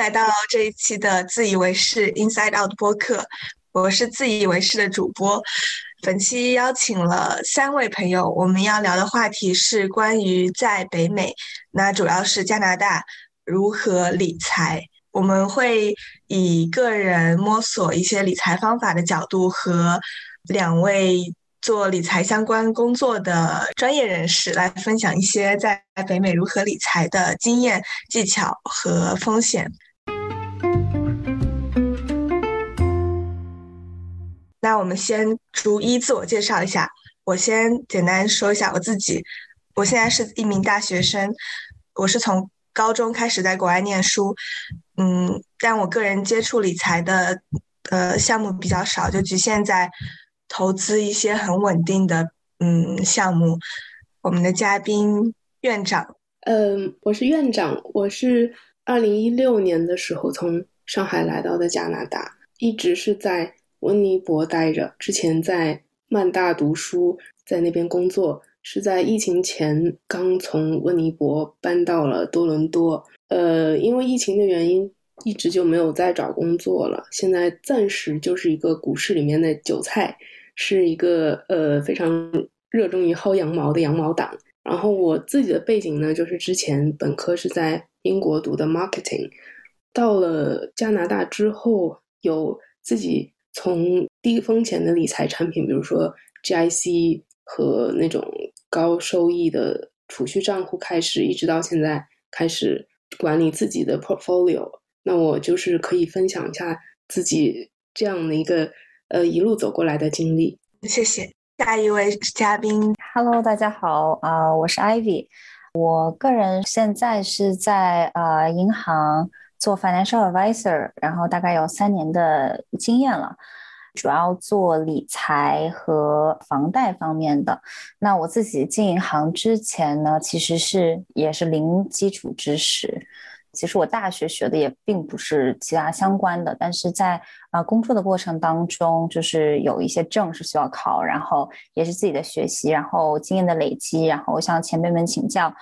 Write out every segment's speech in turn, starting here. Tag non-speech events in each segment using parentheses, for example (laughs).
来到这一期的自以为是 Inside Out 播客，我是自以为是的主播。本期邀请了三位朋友，我们要聊的话题是关于在北美，那主要是加拿大如何理财。我们会以个人摸索一些理财方法的角度，和两位做理财相关工作的专业人士来分享一些在北美如何理财的经验、技巧和风险。那我们先逐一自我介绍一下，我先简单说一下我自己。我现在是一名大学生，我是从高中开始在国外念书。嗯，但我个人接触理财的呃项目比较少，就局限在投资一些很稳定的嗯项目。我们的嘉宾院长，嗯，我是院长，我是二零一六年的时候从上海来到的加拿大，一直是在温尼伯待着，之前在曼大读书，在那边工作，是在疫情前刚从温尼伯搬到了多伦多。呃，因为疫情的原因，一直就没有再找工作了。现在暂时就是一个股市里面的韭菜，是一个呃非常热衷于薅羊毛的羊毛党。然后我自己的背景呢，就是之前本科是在英国读的 marketing，到了加拿大之后，有自己从低风险的理财产品，比如说 GIC 和那种高收益的储蓄账户开始，一直到现在开始。管理自己的 portfolio，那我就是可以分享一下自己这样的一个呃一路走过来的经历。谢谢。下一位嘉宾，Hello，大家好，啊，我是 Ivy，我个人现在是在呃银行做 financial advisor，然后大概有三年的经验了。主要做理财和房贷方面的。那我自己进银行之前呢，其实是也是零基础知识。其实我大学学的也并不是其他相关的，但是在啊工作的过程当中，就是有一些证是需要考，然后也是自己的学习，然后经验的累积，然后向前辈们请教。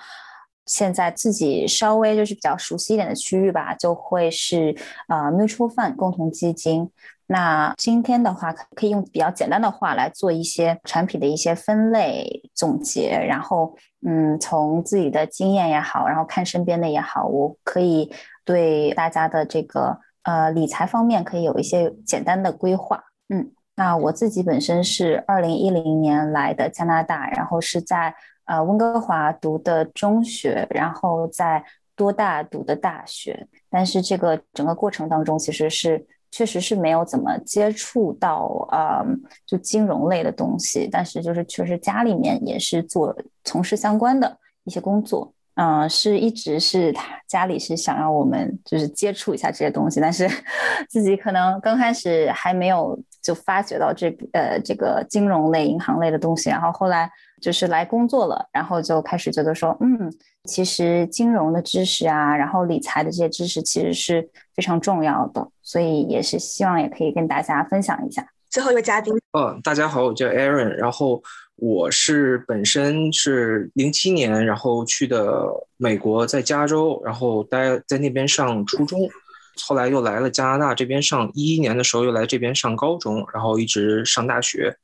现在自己稍微就是比较熟悉一点的区域吧，就会是啊 mutual fund 共同基金。那今天的话，可以用比较简单的话来做一些产品的一些分类总结，然后，嗯，从自己的经验也好，然后看身边的也好，我可以对大家的这个呃理财方面可以有一些简单的规划。嗯，那我自己本身是二零一零年来的加拿大，然后是在呃温哥华读的中学，然后在多大读的大学，但是这个整个过程当中其实是。确实是没有怎么接触到呃，就金融类的东西，但是就是确实家里面也是做从事相关的一些工作，嗯，是一直是他家里是想让我们就是接触一下这些东西，但是 (laughs) 自己可能刚开始还没有就发觉到这呃这个金融类、银行类的东西，然后后来。就是来工作了，然后就开始觉得说，嗯，其实金融的知识啊，然后理财的这些知识其实是非常重要的，所以也是希望也可以跟大家分享一下。最后一位嘉宾，嗯，大家好，我叫 Aaron，然后我是本身是零七年，然后去的美国，在加州，然后待在那边上初中，后来又来了加拿大这边上一一年的时候又来这边上高中，然后一直上大学。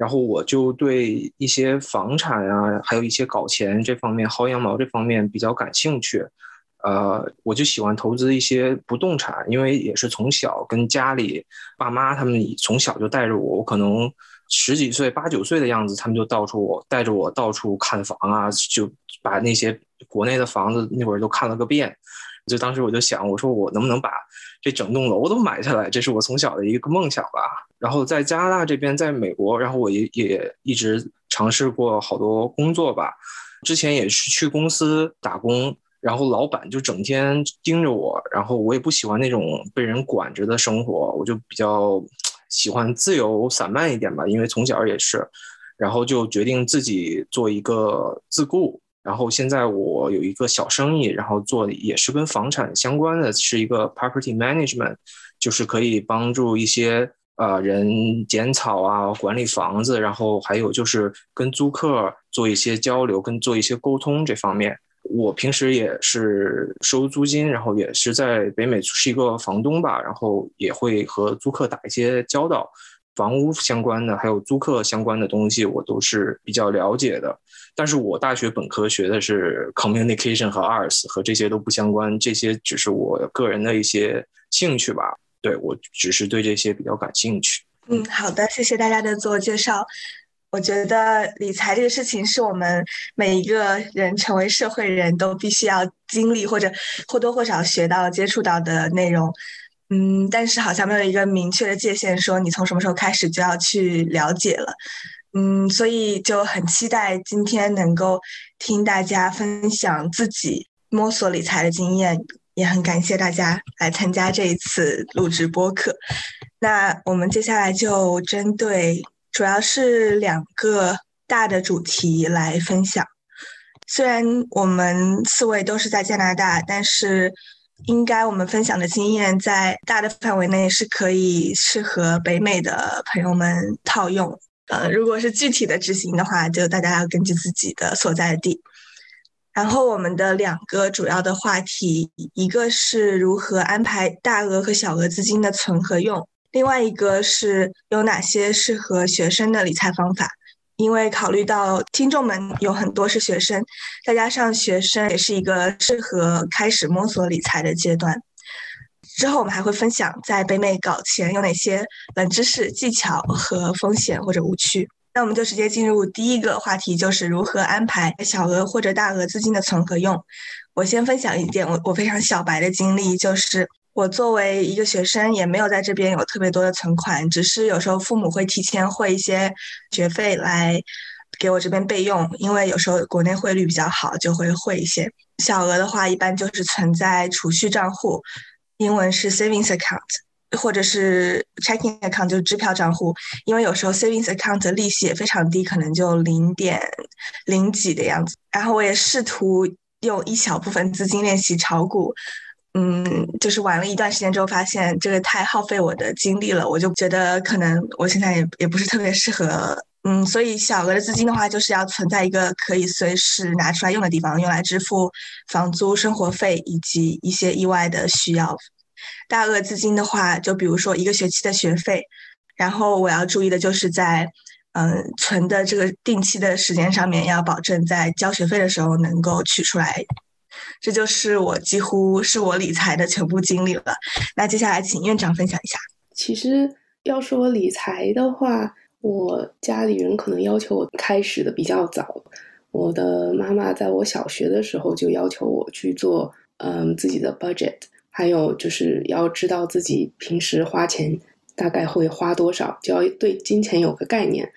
然后我就对一些房产啊，还有一些搞钱这方面、薅羊毛这方面比较感兴趣，呃，我就喜欢投资一些不动产，因为也是从小跟家里爸妈他们从小就带着我，我可能十几岁、八九岁的样子，他们就到处带着我到处看房啊，就把那些国内的房子那会儿都看了个遍。就当时我就想，我说我能不能把这整栋楼都买下来？这是我从小的一个梦想吧。然后在加拿大这边，在美国，然后我也也一直尝试过好多工作吧。之前也是去公司打工，然后老板就整天盯着我，然后我也不喜欢那种被人管着的生活，我就比较喜欢自由散漫一点吧。因为从小也是，然后就决定自己做一个自雇。然后现在我有一个小生意，然后做也是跟房产相关的，是一个 property management，就是可以帮助一些。呃，人剪草啊，管理房子，然后还有就是跟租客做一些交流，跟做一些沟通这方面，我平时也是收租金，然后也是在北美是一个房东吧，然后也会和租客打一些交道，房屋相关的还有租客相关的东西，我都是比较了解的。但是我大学本科学的是 communication 和 arts，和这些都不相关，这些只是我个人的一些兴趣吧。对我只是对这些比较感兴趣。嗯，好的，谢谢大家的自我介绍。我觉得理财这个事情是我们每一个人成为社会人都必须要经历或者或多或少学到接触到的内容。嗯，但是好像没有一个明确的界限，说你从什么时候开始就要去了解了。嗯，所以就很期待今天能够听大家分享自己摸索理财的经验，也很感谢大家来参加这一次录制播客。那我们接下来就针对。主要是两个大的主题来分享。虽然我们四位都是在加拿大，但是应该我们分享的经验在大的范围内是可以适合北美的朋友们套用。呃，如果是具体的执行的话，就大家要根据自己的所在地。然后我们的两个主要的话题，一个是如何安排大额和小额资金的存和用。另外一个是有哪些适合学生的理财方法？因为考虑到听众们有很多是学生，再加上学生也是一个适合开始摸索理财的阶段。之后我们还会分享在北美搞钱有哪些冷知识、技巧和风险或者误区。那我们就直接进入第一个话题，就是如何安排小额或者大额资金的存和用。我先分享一点我我非常小白的经历，就是。我作为一个学生，也没有在这边有特别多的存款，只是有时候父母会提前汇一些学费来给我这边备用，因为有时候国内汇率比较好，就会汇一些。小额的话，一般就是存在储蓄账户，英文是 savings account，或者是 checking account，就是支票账户。因为有时候 savings account 的利息也非常低，可能就零点零几的样子。然后我也试图用一小部分资金练习炒股。嗯，就是玩了一段时间之后，发现这个太耗费我的精力了，我就觉得可能我现在也也不是特别适合。嗯，所以小额的资金的话，就是要存在一个可以随时拿出来用的地方，用来支付房租、生活费以及一些意外的需要。大额资金的话，就比如说一个学期的学费，然后我要注意的就是在嗯存的这个定期的时间上面，要保证在交学费的时候能够取出来。这就是我几乎是我理财的全部经历了。那接下来请院长分享一下。其实要说理财的话，我家里人可能要求我开始的比较早。我的妈妈在我小学的时候就要求我去做嗯自己的 budget，还有就是要知道自己平时花钱大概会花多少，就要对金钱有个概念。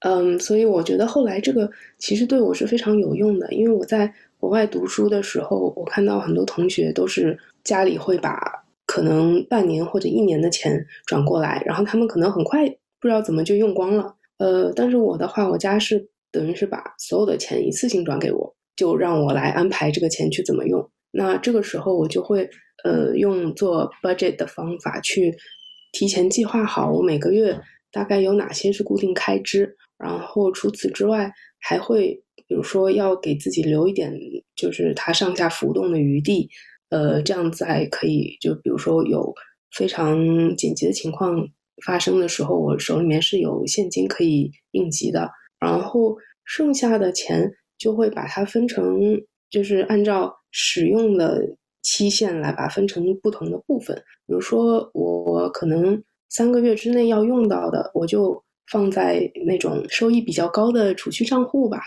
嗯，所以我觉得后来这个其实对我是非常有用的，因为我在。国外读书的时候，我看到很多同学都是家里会把可能半年或者一年的钱转过来，然后他们可能很快不知道怎么就用光了。呃，但是我的话，我家是等于是把所有的钱一次性转给我，就让我来安排这个钱去怎么用。那这个时候我就会呃用做 budget 的方法去提前计划好我每个月大概有哪些是固定开支，然后除此之外还会。比如说，要给自己留一点，就是它上下浮动的余地，呃，这样子还可以。就比如说有非常紧急的情况发生的时候，我手里面是有现金可以应急的。然后剩下的钱就会把它分成，就是按照使用的期限来把分成不同的部分。比如说我可能三个月之内要用到的，我就放在那种收益比较高的储蓄账户吧。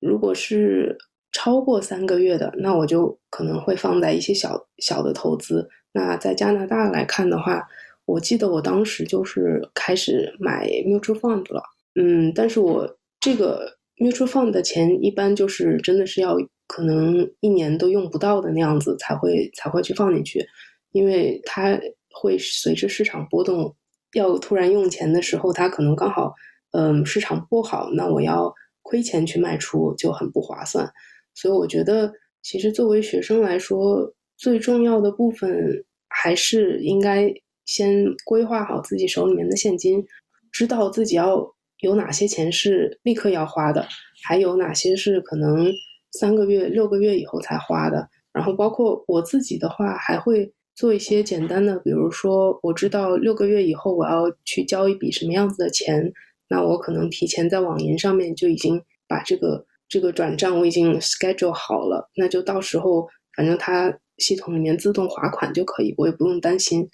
如果是超过三个月的，那我就可能会放在一些小小的投资。那在加拿大来看的话，我记得我当时就是开始买 mutual fund 了。嗯，但是我这个 mutual fund 的钱一般就是真的是要可能一年都用不到的那样子才会才会去放进去，因为它会随着市场波动，要突然用钱的时候，它可能刚好嗯市场不好，那我要。亏钱去卖出就很不划算，所以我觉得，其实作为学生来说，最重要的部分还是应该先规划好自己手里面的现金，知道自己要有哪些钱是立刻要花的，还有哪些是可能三个月、六个月以后才花的。然后包括我自己的话，还会做一些简单的，比如说我知道六个月以后我要去交一笔什么样子的钱，那我可能提前在网银上面就已经把这个这个转账我已经 schedule 好了，那就到时候反正它系统里面自动划款就可以，我也不用担心。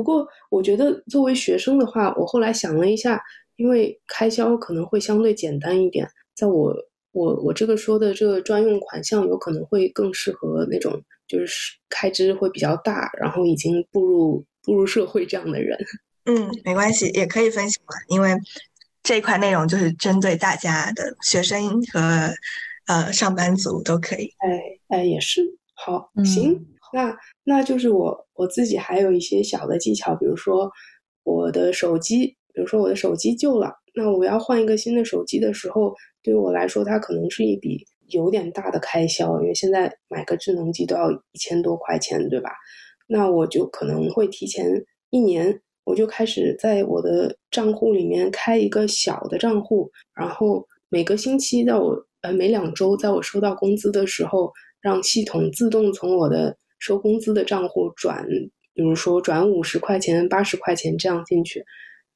不过我觉得作为学生的话，我后来想了一下，因为开销可能会相对简单一点，在我我我这个说的这个专用款项，有可能会更适合那种就是开支会比较大，然后已经步入步入社会这样的人。(laughs) 嗯，没关系，也可以分享嘛，因为这一块内容就是针对大家的学生和呃上班族都可以。哎哎，也是好，行。那那就是我我自己还有一些小的技巧，比如说我的手机，比如说我的手机旧了，那我要换一个新的手机的时候，对于我来说，它可能是一笔有点大的开销，因为现在买个智能机都要一千多块钱，对吧？那我就可能会提前一年，我就开始在我的账户里面开一个小的账户，然后每个星期在我呃每两周在我收到工资的时候，让系统自动从我的收工资的账户转，比如说转五十块钱、八十块钱这样进去，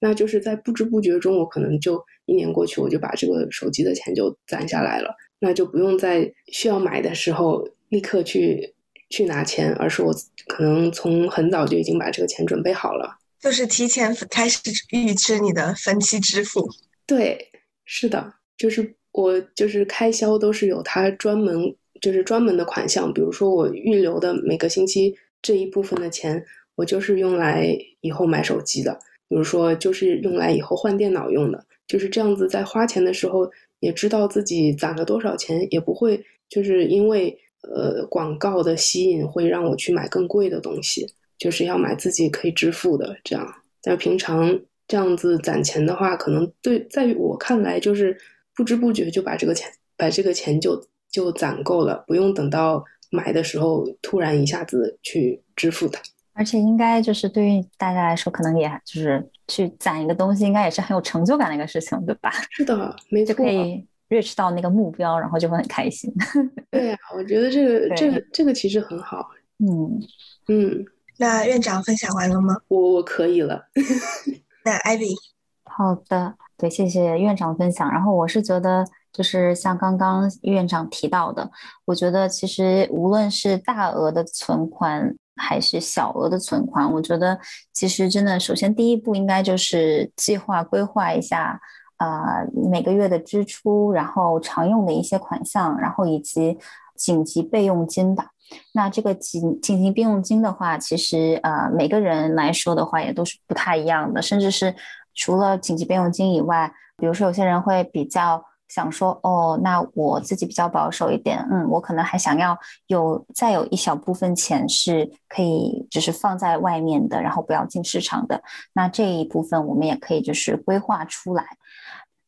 那就是在不知不觉中，我可能就一年过去，我就把这个手机的钱就攒下来了，那就不用在需要买的时候立刻去去拿钱，而是我可能从很早就已经把这个钱准备好了，就是提前开始预支你的分期支付。对，是的，就是我就是开销都是有它专门。就是专门的款项，比如说我预留的每个星期这一部分的钱，我就是用来以后买手机的，比如说就是用来以后换电脑用的，就是这样子，在花钱的时候也知道自己攒了多少钱，也不会就是因为呃广告的吸引会让我去买更贵的东西，就是要买自己可以支付的这样。但平常这样子攒钱的话，可能对在于我看来就是不知不觉就把这个钱把这个钱就。就攒够了，不用等到买的时候突然一下子去支付它。而且应该就是对于大家来说，可能也就是去攒一个东西，应该也是很有成就感的一个事情，对吧？(laughs) 是的，没错，可以 reach 到那个目标，然后就会很开心。(laughs) 对呀，我觉得这个这个这个其实很好。嗯嗯，那院长分享完了吗？我我可以了。(laughs) 那 Ivy，好的，对，谢谢院长分享。然后我是觉得。就是像刚刚院长提到的，我觉得其实无论是大额的存款还是小额的存款，我觉得其实真的，首先第一步应该就是计划规划一下，啊每个月的支出，然后常用的一些款项，然后以及紧急备用金吧。那这个紧紧急备用金的话，其实呃每个人来说的话也都是不太一样的，甚至是除了紧急备用金以外，比如说有些人会比较。想说哦，那我自己比较保守一点，嗯，我可能还想要有再有一小部分钱是可以，就是放在外面的，然后不要进市场的。那这一部分我们也可以就是规划出来，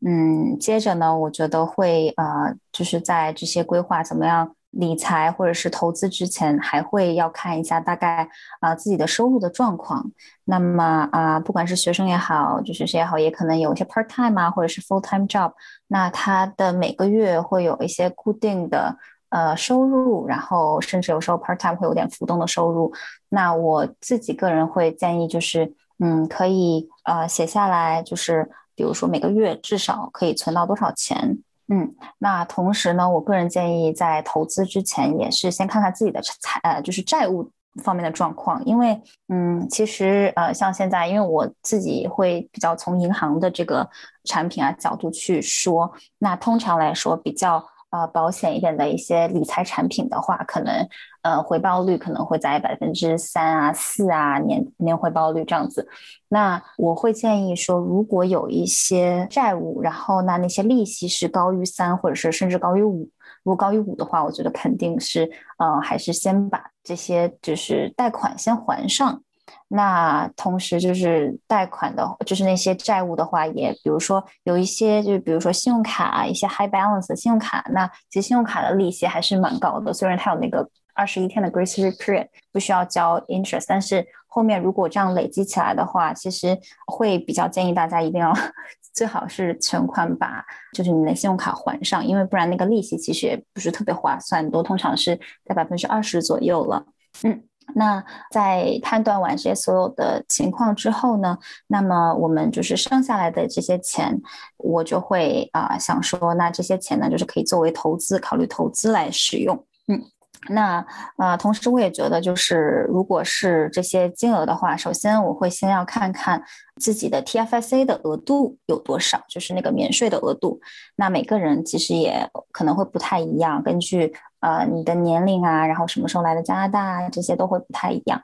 嗯，接着呢，我觉得会呃，就是在这些规划怎么样。理财或者是投资之前，还会要看一下大概啊自己的收入的状况。那么啊，不管是学生也好，就是谁也好，也可能有一些 part time 啊，或者是 full time job。那他的每个月会有一些固定的呃收入，然后甚至有时候 part time 会有点浮动的收入。那我自己个人会建议就是，嗯，可以呃写下来，就是比如说每个月至少可以存到多少钱。嗯，那同时呢，我个人建议在投资之前，也是先看看自己的财呃，就是债务方面的状况，因为嗯，其实呃，像现在，因为我自己会比较从银行的这个产品啊角度去说，那通常来说比较。呃，保险一点的一些理财产品的话，可能呃回报率可能会在百分之三啊、四啊年年回报率这样子。那我会建议说，如果有一些债务，然后那那些利息是高于三，或者是甚至高于五，如果高于五的话，我觉得肯定是呃还是先把这些就是贷款先还上。那同时就是贷款的，就是那些债务的话，也比如说有一些，就是比如说信用卡一些 high balance 的信用卡，那其实信用卡的利息还是蛮高的。虽然它有那个二十一天的 grace period 不需要交 interest，但是后面如果这样累积起来的话，其实会比较建议大家一定要 (laughs) 最好是存款把就是你的信用卡还上，因为不然那个利息其实也不是特别划算，都通常是在百分之二十左右了。嗯。那在判断完这些所有的情况之后呢，那么我们就是剩下来的这些钱，我就会啊想说，那这些钱呢，就是可以作为投资，考虑投资来使用。嗯，那啊，同时我也觉得，就是如果是这些金额的话，首先我会先要看看自己的 TFSA 的额度有多少，就是那个免税的额度。那每个人其实也可能会不太一样，根据。呃，你的年龄啊，然后什么时候来的加拿大，这些都会不太一样。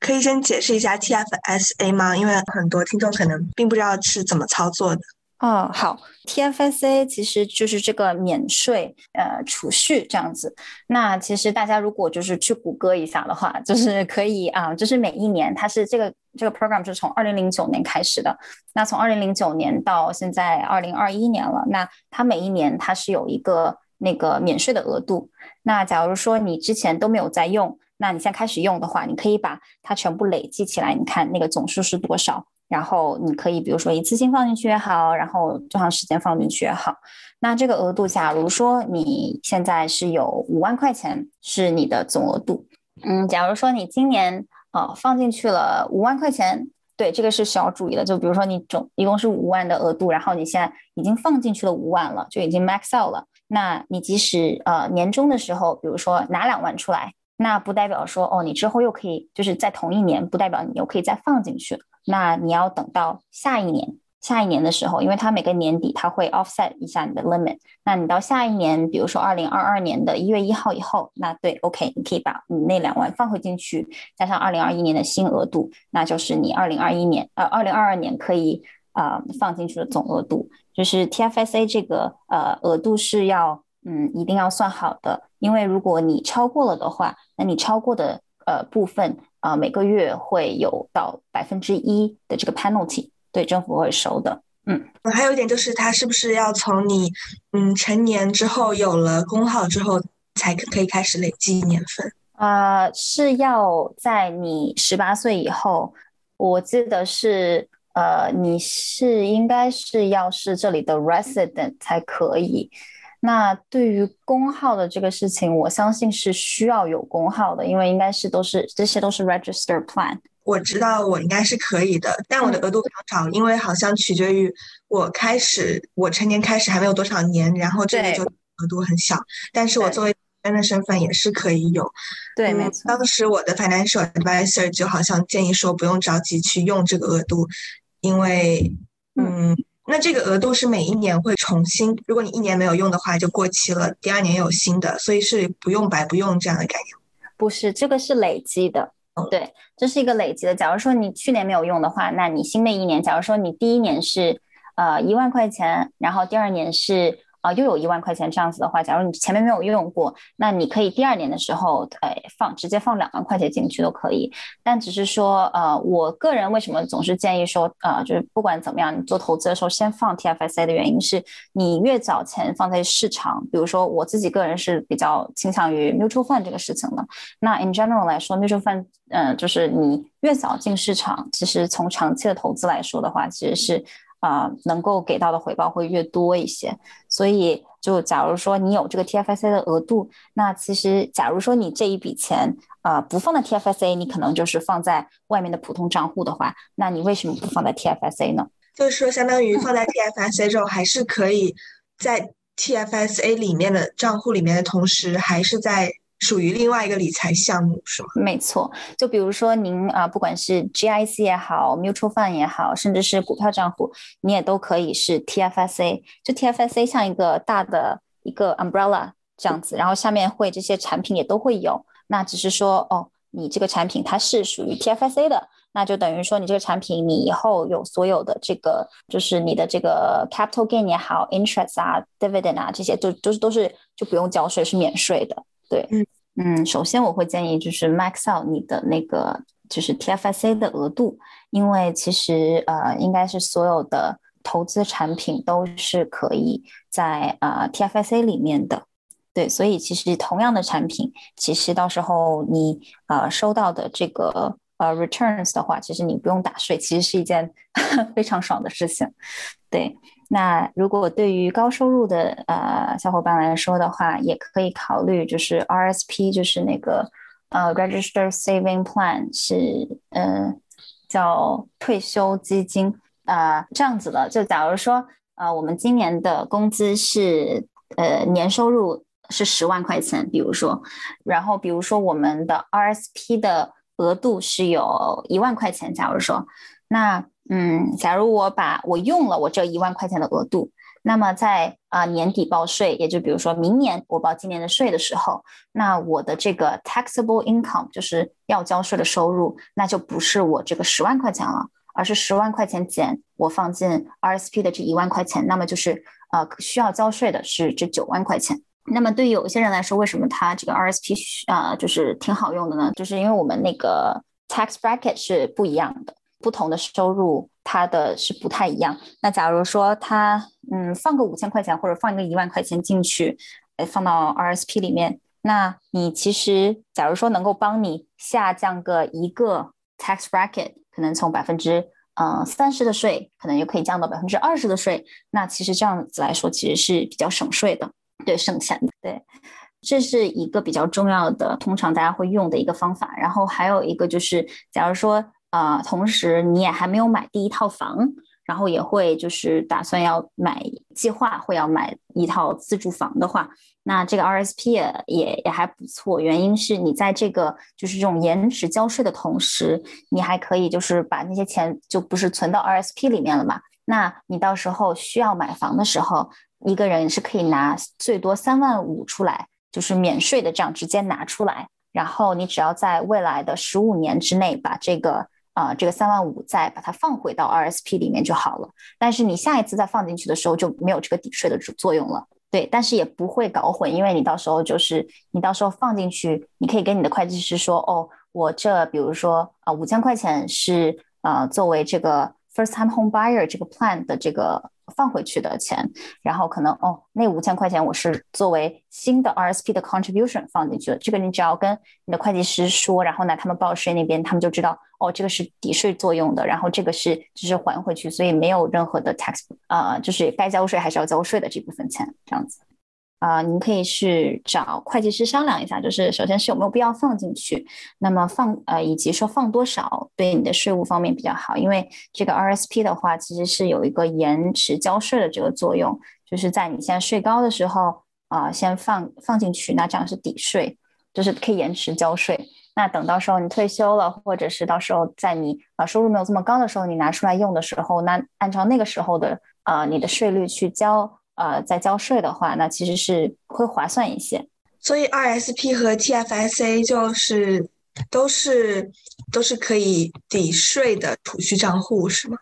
可以先解释一下 TFSA 吗？因为很多听众可能并不知道是怎么操作的。哦，好，TFSA 其实就是这个免税呃储蓄这样子。那其实大家如果就是去谷歌一下的话，就是可以啊，就是每一年它是这个这个 program 是从二零零九年开始的。那从二零零九年到现在二零二一年了，那它每一年它是有一个。那个免税的额度，那假如说你之前都没有在用，那你现在开始用的话，你可以把它全部累计起来，你看那个总数是多少，然后你可以比如说一次性放进去也好，然后多长时间放进去也好。那这个额度，假如说你现在是有五万块钱是你的总额度，嗯，假如说你今年啊放进去了五万块钱，对，这个是需要注意的。就比如说你总一共是五万的额度，然后你现在已经放进去了五万了，就已经 max out 了。那你即使呃年终的时候，比如说拿两万出来，那不代表说哦，你之后又可以就是在同一年，不代表你又可以再放进去。那你要等到下一年，下一年的时候，因为它每个年底它会 offset 一下你的 limit。那你到下一年，比如说二零二二年的一月一号以后，那对，OK，你可以把你那两万放回进去，加上二零二一年的新额度，那就是你二零二一年呃二零二二年可以啊放进去的总额度。就是 TFSA 这个呃额度是要嗯一定要算好的，因为如果你超过了的话，那你超过的呃部分啊每个月会有到百分之一的这个 penalty，对政府会收的。嗯，还有一点就是它是不是要从你嗯成年之后有了工号之后才可以开始累积年份？啊，是要在你十八岁以后，我记得是。呃，你是应该是要是这里的 resident 才可以。那对于工号的这个事情，我相信是需要有工号的，因为应该是都是这些都是 register plan。我知道我应该是可以的，但我的额度非常少，因为好像取决于我开始我成年开始还没有多少年，然后这里就额度很小。但是我作为人的身份也是可以有。对，没错。当时我的 financial advisor 就好像建议说，不用着急去用这个额度。因为，嗯，那这个额度是每一年会重新，如果你一年没有用的话，就过期了，第二年有新的，所以是不用白不用这样的概念。不是，这个是累积的，对，这是一个累积的。假如说你去年没有用的话，那你新的一年，假如说你第一年是呃一万块钱，然后第二年是。啊，又有一万块钱这样子的话，假如你前面没有用过，那你可以第二年的时候，呃，放直接放两万块钱进去都可以。但只是说，呃，我个人为什么总是建议说，呃，就是不管怎么样，你做投资的时候先放 TFSA 的原因是，你越早钱放在市场，比如说我自己个人是比较倾向于 mutual fund 这个事情的。那 in general 来说，mutual fund，嗯，就是你越早进市场，其实从长期的投资来说的话，其实是。啊，能够给到的回报会越多一些，所以就假如说你有这个 TFSA 的额度，那其实假如说你这一笔钱啊不放在 TFSA，你可能就是放在外面的普通账户的话，那你为什么不放在 TFSA 呢？就是说，相当于放在 TFSA 之后，还是可以在 TFSA 里面的账户里面的同时，还是在。属于另外一个理财项目是吗？没错，就比如说您啊，不管是 GIC 也好，mutual fund 也好，甚至是股票账户，你也都可以是 TFSA。就 TFSA 像一个大的一个 umbrella 这样子，然后下面会这些产品也都会有。那只是说哦，你这个产品它是属于 TFSA 的，那就等于说你这个产品你以后有所有的这个，就是你的这个 capital gain 也好，interest 啊，dividend 啊这些都都是都是就不用交税，是免税的。对，嗯嗯，首先我会建议就是 max out 你的那个就是 TFSA 的额度，因为其实呃应该是所有的投资产品都是可以在呃 TFSA 里面的，对，所以其实同样的产品，其实到时候你呃收到的这个呃 returns 的话，其实你不用打税，其实是一件 (laughs) 非常爽的事情。对，那如果对于高收入的呃小伙伴来说的话，也可以考虑就是 RSP，就是那个呃 Register Saving Plan，是呃叫退休基金啊这样子的。就假如说呃我们今年的工资是呃年收入。是十万块钱，比如说，然后比如说我们的 RSP 的额度是有一万块钱，假如说，那嗯，假如我把我用了我这一万块钱的额度，那么在啊年底报税，也就比如说明年我报今年的税的时候，那我的这个 taxable income 就是要交税的收入，那就不是我这个十万块钱了，而是十万块钱减我放进 RSP 的这一万块钱，那么就是呃需要交税的是这九万块钱。那么对于有些人来说，为什么它这个 RSP 啊就是挺好用的呢？就是因为我们那个 tax bracket 是不一样的，不同的收入它的是不太一样。那假如说他嗯放个五千块钱或者放一个一万块钱进去，呃放到 RSP 里面，那你其实假如说能够帮你下降个一个 tax bracket，可能从百分之嗯三十的税，可能又可以降到百分之二十的税，那其实这样子来说，其实是比较省税的。对，省钱，对，这是一个比较重要的，通常大家会用的一个方法。然后还有一个就是，假如说，呃，同时你也还没有买第一套房，然后也会就是打算要买，计划会要买一套自住房的话，那这个 RSP 也也也还不错。原因是你在这个就是这种延迟交税的同时，你还可以就是把那些钱就不是存到 RSP 里面了嘛？那你到时候需要买房的时候。一个人是可以拿最多三万五出来，就是免税的这样直接拿出来，然后你只要在未来的十五年之内把这个啊这个三万五再把它放回到 RSP 里面就好了。但是你下一次再放进去的时候就没有这个抵税的作用了，对，但是也不会搞混，因为你到时候就是你到时候放进去，你可以跟你的会计师说，哦，我这比如说啊五千块钱是啊作为这个 first time home buyer 这个 plan 的这个。放回去的钱，然后可能哦，那五千块钱我是作为新的 RSP 的 contribution 放进去的。这个你只要跟你的会计师说，然后呢，他们报税那边他们就知道哦，这个是抵税作用的，然后这个是就是还回去，所以没有任何的 tax，呃，就是该交税还是要交税的这部分钱，这样子。啊，您可以去找会计师商量一下，就是首先是有没有必要放进去，那么放呃，以及说放多少对你的税务方面比较好，因为这个 RSP 的话其实是有一个延迟交税的这个作用，就是在你现在税高的时候啊，先放放进去，那这样是抵税，就是可以延迟交税。那等到时候你退休了，或者是到时候在你啊收入没有这么高的时候，你拿出来用的时候，那按照那个时候的啊你的税率去交。呃，在交税的话，那其实是会划算一些。所以 RSP 和 TFSA 就是都是都是可以抵税的储蓄账户，是吗？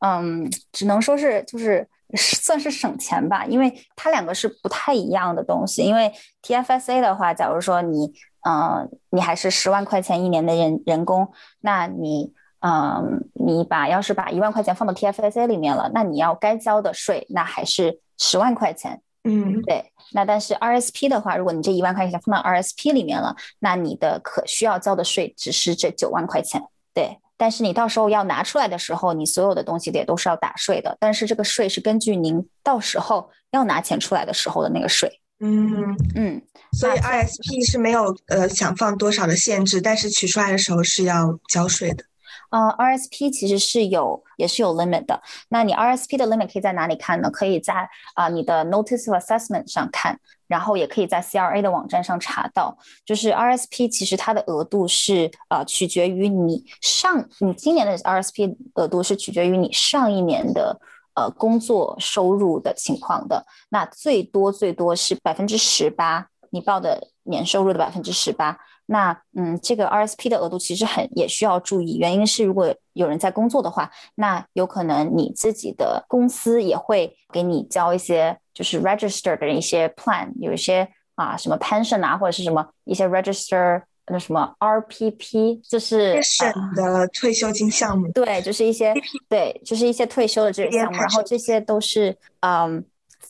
嗯，只能说是就是 (laughs) 算是省钱吧，因为它两个是不太一样的东西。因为 TFSA 的话，假如说你嗯你还是十万块钱一年的人人工，那你嗯你把要是把一万块钱放到 TFSA 里面了，那你要该交的税那还是。十万块钱，嗯，对。那但是 RSP 的话，如果你这一万块钱放到 RSP 里面了，那你的可需要交的税只是这九万块钱，对。但是你到时候要拿出来的时候，你所有的东西也都是要打税的。但是这个税是根据您到时候要拿钱出来的时候的那个税。嗯嗯。所以 RSP 是没有呃想放多少的限制，但是取出来的时候是要交税的。呃，RSP 其实是有，也是有 limit 的。那你 RSP 的 limit 可以在哪里看呢？可以在啊你的 Notice of Assessment 上看，然后也可以在 CRA 的网站上查到。就是 RSP 其实它的额度是呃取决于你上你今年的 RSP 额度是取决于你上一年的呃工作收入的情况的。那最多最多是百分之十八，你报的年收入的百分之十八。那嗯，这个 RSP 的额度其实很也需要注意，原因是如果有人在工作的话，那有可能你自己的公司也会给你交一些就是 register 的一些 plan，有一些啊什么 pension 啊或者是什么一些 register 那什么 RPP，就是省的退休金项目。对，就是一些对，就是一些退休的这个项目，然后这些都是嗯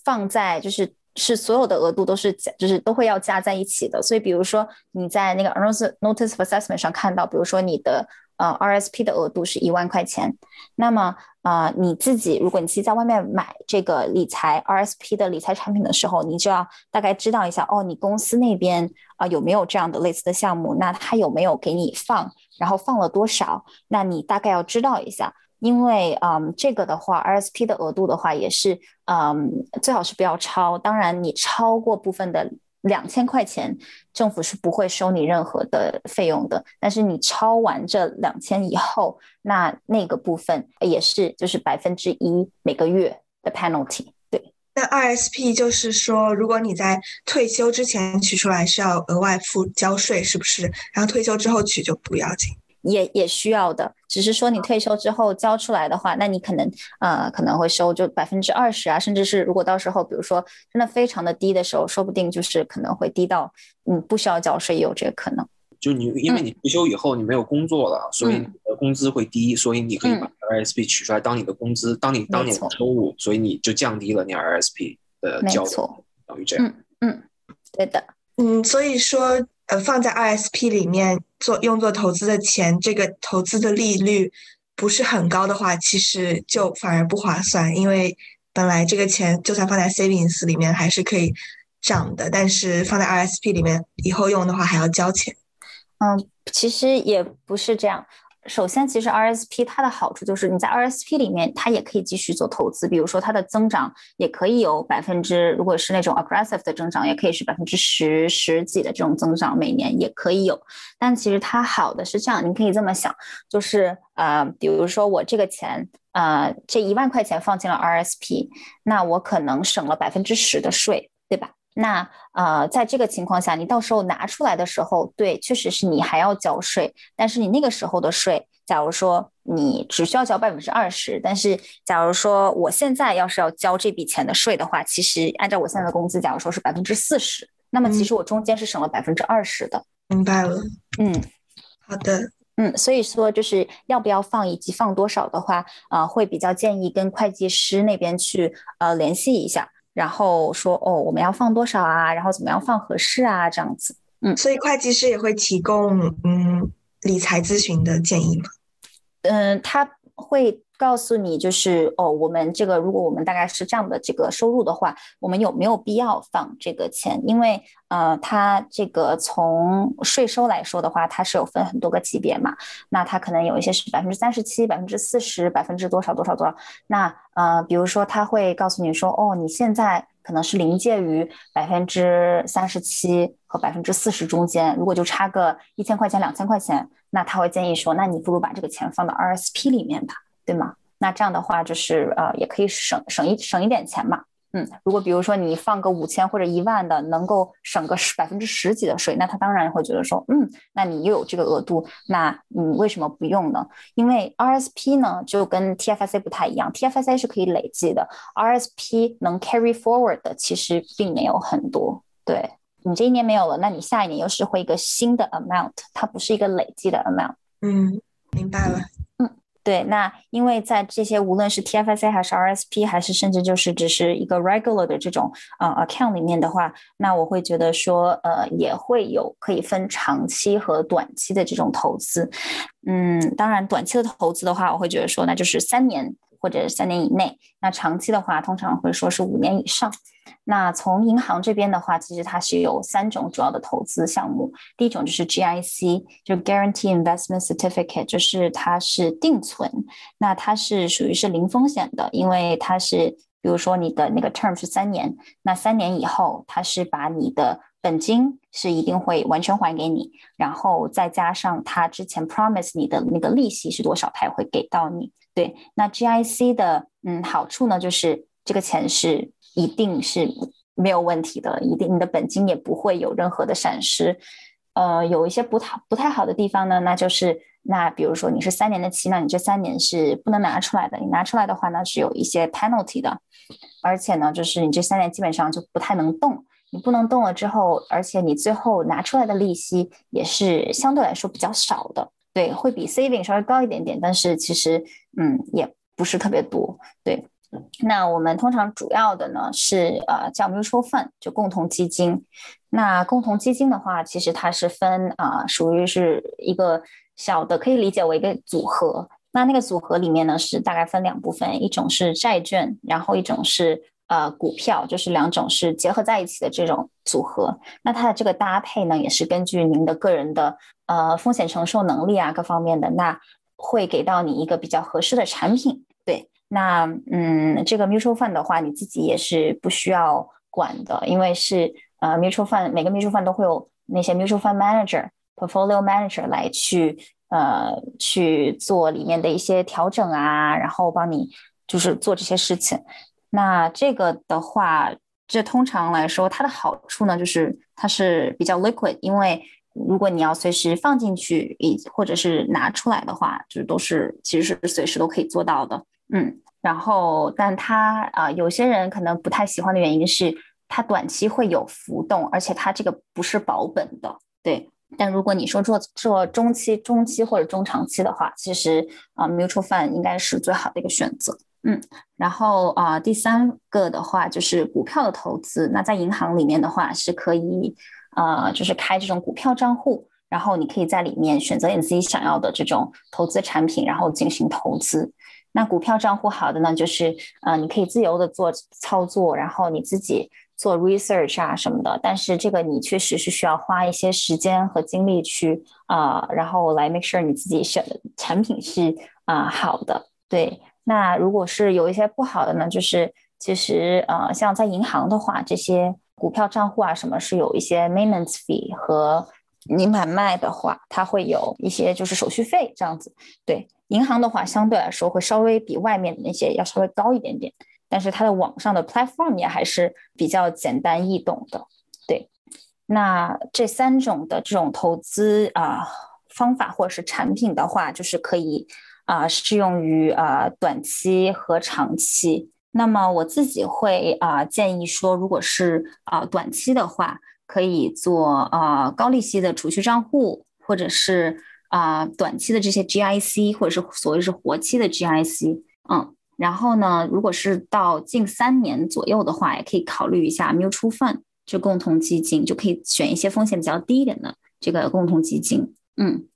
放在就是。是所有的额度都是加，就是都会要加在一起的。所以，比如说你在那个 notice notice assessment 上看到，比如说你的呃，RSP 的额度是一万块钱。那么，呃，你自己如果你自己在外面买这个理财 RSP 的理财产品的时候，你就要大概知道一下，哦，你公司那边啊有没有这样的类似的项目？那他有没有给你放？然后放了多少？那你大概要知道一下。因为，嗯，这个的话，RSP 的额度的话，也是，嗯，最好是不要超。当然，你超过部分的两千块钱，政府是不会收你任何的费用的。但是你超完这两千以后，那那个部分也是就是百分之一每个月的 penalty。对，那 RSP 就是说，如果你在退休之前取出来是要额外付交税，是不是？然后退休之后取就不要紧。也也需要的，只是说你退休之后交出来的话，那你可能呃可能会收就百分之二十啊，甚至是如果到时候比如说真的非常的低的时候，说不定就是可能会低到嗯不需要交税也有这个可能。就你因为你退休以后你没有工作了，所以你的工资会低，所以你可以把 RSP 取出来当你的工资，当你当年的收入，所以你就降低了你 RSP 的交错，等于这样。嗯嗯，对的。嗯，所以说。呃，放在 RSP 里面做用作投资的钱，这个投资的利率不是很高的话，其实就反而不划算，因为本来这个钱就算放在 Savings 里面还是可以涨的，但是放在 RSP 里面以后用的话还要交钱。嗯，其实也不是这样。首先，其实 RSP 它的好处就是你在 RSP 里面，它也可以继续做投资。比如说，它的增长也可以有百分之，如果是那种 aggressive 的增长，也可以是百分之十十几的这种增长，每年也可以有。但其实它好的是这样，你可以这么想，就是呃，比如说我这个钱，呃，这一万块钱放进了 RSP，那我可能省了百分之十的税，对吧？那呃，在这个情况下，你到时候拿出来的时候，对，确实是你还要交税，但是你那个时候的税，假如说你只需要交百分之二十，但是假如说我现在要是要交这笔钱的税的话，其实按照我现在的工资，假如说是百分之四十，那么其实我中间是省了百分之二十的。明白了，嗯，好的，嗯，所以说就是要不要放以及放多少的话，啊，会比较建议跟会计师那边去呃联系一下。然后说哦，我们要放多少啊？然后怎么样放合适啊？这样子，嗯，所以会计师也会提供嗯理财咨询的建议吗？嗯，他会。告诉你就是哦，我们这个如果我们大概是这样的这个收入的话，我们有没有必要放这个钱？因为呃，它这个从税收来说的话，它是有分很多个级别嘛。那它可能有一些是百分之三十七、百分之四十、百分之多少多少多少。那呃，比如说他会告诉你说，哦，你现在可能是临界于百分之三十七和百分之四十中间，如果就差个一千块钱、两千块钱，那他会建议说，那你不如把这个钱放到 RSP 里面吧。对吗？那这样的话就是呃，也可以省省一省一点钱嘛。嗯，如果比如说你放个五千或者一万的，能够省个十百分之十几的税，那他当然会觉得说，嗯，那你又有这个额度，那你为什么不用呢？因为 RSP 呢就跟 TFSA 不太一样，TFSA 是可以累计的，RSP 能 carry forward 的其实并没有很多。对你这一年没有了，那你下一年又是会一个新的 amount，它不是一个累计的 amount。嗯，明白了。对，那因为在这些无论是 TFSA 还是 RSP，还是甚至就是只是一个 regular 的这种呃 account 里面的话，那我会觉得说呃也会有可以分长期和短期的这种投资。嗯，当然短期的投资的话，我会觉得说那就是三年或者三年以内。那长期的话，通常会说是五年以上。那从银行这边的话，其实它是有三种主要的投资项目。第一种就是 GIC，就 Guarantee Investment Certificate，就是它是定存。那它是属于是零风险的，因为它是，比如说你的那个 term 是三年，那三年以后，它是把你的本金是一定会完全还给你，然后再加上它之前 promise 你的那个利息是多少，它也会给到你。对，那 GIC 的嗯好处呢，就是这个钱是。一定是没有问题的，一定你的本金也不会有任何的闪失。呃，有一些不太不太好的地方呢，那就是那比如说你是三年的期，那你这三年是不能拿出来的。你拿出来的话呢，是有一些 penalty 的，而且呢，就是你这三年基本上就不太能动。你不能动了之后，而且你最后拿出来的利息也是相对来说比较少的，对，会比 saving 稍微高一点点，但是其实嗯也不是特别多，对。那我们通常主要的呢是呃叫 mutual fund，就共同基金。那共同基金的话，其实它是分啊，属于是一个小的可以理解为一个组合。那那个组合里面呢，是大概分两部分，一种是债券，然后一种是呃股票，就是两种是结合在一起的这种组合。那它的这个搭配呢，也是根据您的个人的呃风险承受能力啊各方面的，那会给到你一个比较合适的产品。对，那嗯，这个 mutual fund 的话，你自己也是不需要管的，因为是呃 mutual fund 每个 mutual fund 都会有那些 mutual fund manager、portfolio manager 来去。呃，去做里面的一些调整啊，然后帮你就是做这些事情。那这个的话，这通常来说，它的好处呢，就是它是比较 liquid，因为如果你要随时放进去，以或者是拿出来的话，就是都是其实是随时都可以做到的。嗯，然后，但它啊，有些人可能不太喜欢的原因是，它短期会有浮动，而且它这个不是保本的，对。但如果你说做做中期、中期或者中长期的话，其实啊，mutual fund 应该是最好的一个选择。嗯，然后啊，第三个的话就是股票的投资。那在银行里面的话，是可以呃，就是开这种股票账户，然后你可以在里面选择你自己想要的这种投资产品，然后进行投资。那股票账户好的呢，就是呃，你可以自由的做操作，然后你自己。做 research 啊什么的，但是这个你确实是需要花一些时间和精力去啊，然后来 make sure 你自己选的产品是啊好的。对，那如果是有一些不好的呢，就是其实呃，像在银行的话，这些股票账户啊什么是有一些 maintenance fee 和你买卖的话，它会有一些就是手续费这样子。对，银行的话相对来说会稍微比外面的那些要稍微高一点点。但是它的网上的 platform 也还是比较简单易懂的，对。那这三种的这种投资啊方法或者是产品的话，就是可以啊适用于啊短期和长期。那么我自己会啊建议说，如果是啊短期的话，可以做啊高利息的储蓄账户，或者是啊短期的这些 GIC，或者是所谓是活期的 GIC，嗯。然后呢，如果是到近三年左右的话，也可以考虑一下 mutual fund，就共同基金，就可以选一些风险比较低一点的这个共同基金。嗯，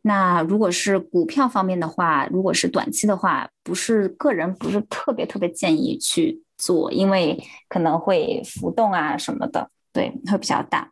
那如果是股票方面的话，如果是短期的话，不是个人不是特别特别建议去做，因为可能会浮动啊什么的，对，会比较大。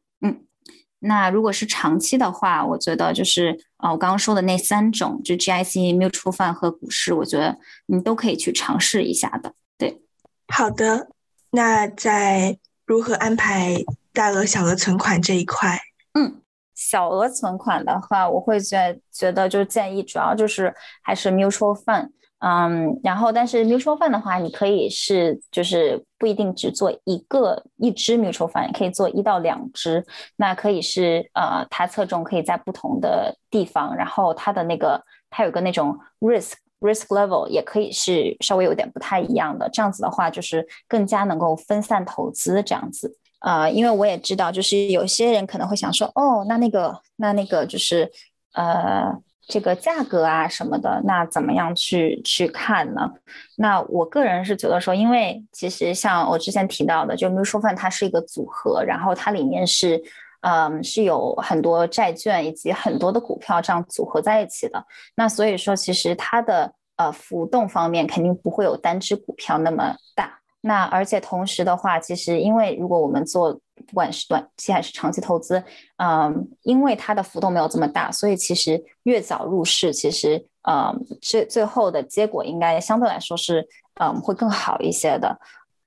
那如果是长期的话，我觉得就是呃，我刚刚说的那三种，就 GIC、mutual fund 和股市，我觉得你都可以去尝试一下的。对，好的。那在如何安排大额、小额存款这一块？嗯，小额存款的话，我会觉觉得就建议主要就是还是 mutual fund。嗯，然后但是 mutual fund 的话，你可以是就是不一定只做一个一支 mutual fund，也可以做一到两支。那可以是呃，它侧重可以在不同的地方，然后它的那个它有个那种 risk risk level 也可以是稍微有点不太一样的。这样子的话，就是更加能够分散投资这样子。呃，因为我也知道，就是有些人可能会想说，哦，那那个那那个就是呃。这个价格啊什么的，那怎么样去去看呢？那我个人是觉得说，因为其实像我之前提到的，就 mutual fund 它是一个组合，然后它里面是，嗯，是有很多债券以及很多的股票这样组合在一起的。那所以说，其实它的呃浮动方面肯定不会有单只股票那么大。那而且同时的话，其实因为如果我们做不管是短期还是长期投资，嗯，因为它的浮动没有这么大，所以其实越早入市，其实嗯，最最后的结果应该相对来说是嗯会更好一些的。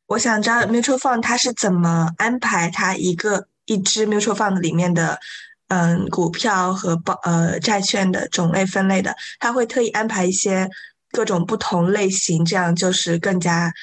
我想知道 mutual fund 它是怎么安排它一个一支 mutual fund 里面的嗯股票和包呃债券的种类分类的？它会特意安排一些各种不同类型，这样就是更加。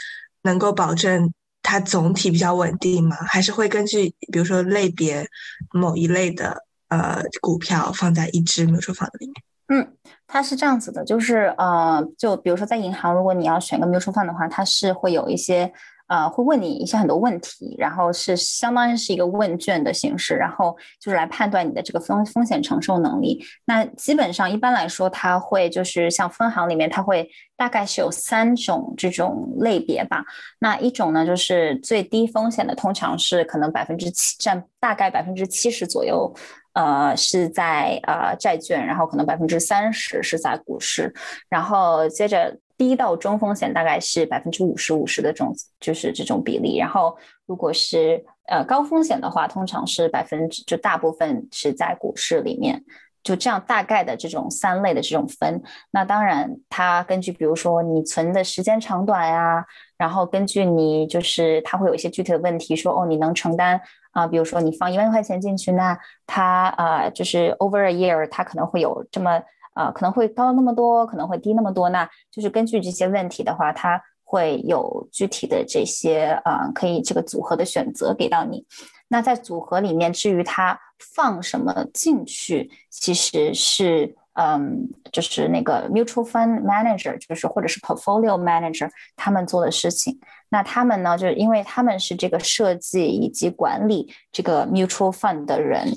能够保证它总体比较稳定吗？还是会根据比如说类别某一类的呃股票放在一支 mutual fund 里面？嗯，它是这样子的，就是呃，就比如说在银行，如果你要选个 mutual fund 的话，它是会有一些。呃，会问你一些很多问题，然后是相当于是一个问卷的形式，然后就是来判断你的这个风风险承受能力。那基本上一般来说，它会就是像分行里面，它会大概是有三种这种类别吧。那一种呢，就是最低风险的，通常是可能百分之七占大概百分之七十左右呃是在呃债券，然后可能百分之三十是在股市，然后接着低到中风险大概是百分之五十五十的这种就是这种比例，然后如果是呃高风险的话，通常是百分之就大部分是在股市里面。就这样大概的这种三类的这种分，那当然它根据比如说你存的时间长短呀，然后根据你就是它会有一些具体的问题，说哦你能承担啊，比如说你放一万块钱进去，那它啊就是 over a year 它可能会有这么啊可能会高那么多，可能会低那么多，那就是根据这些问题的话，它会有具体的这些啊可以这个组合的选择给到你。那在组合里面，至于它放什么进去，其实是嗯，就是那个 mutual fund manager，就是或者是 portfolio manager，他们做的事情。那他们呢，就是因为他们是这个设计以及管理这个 mutual fund 的人，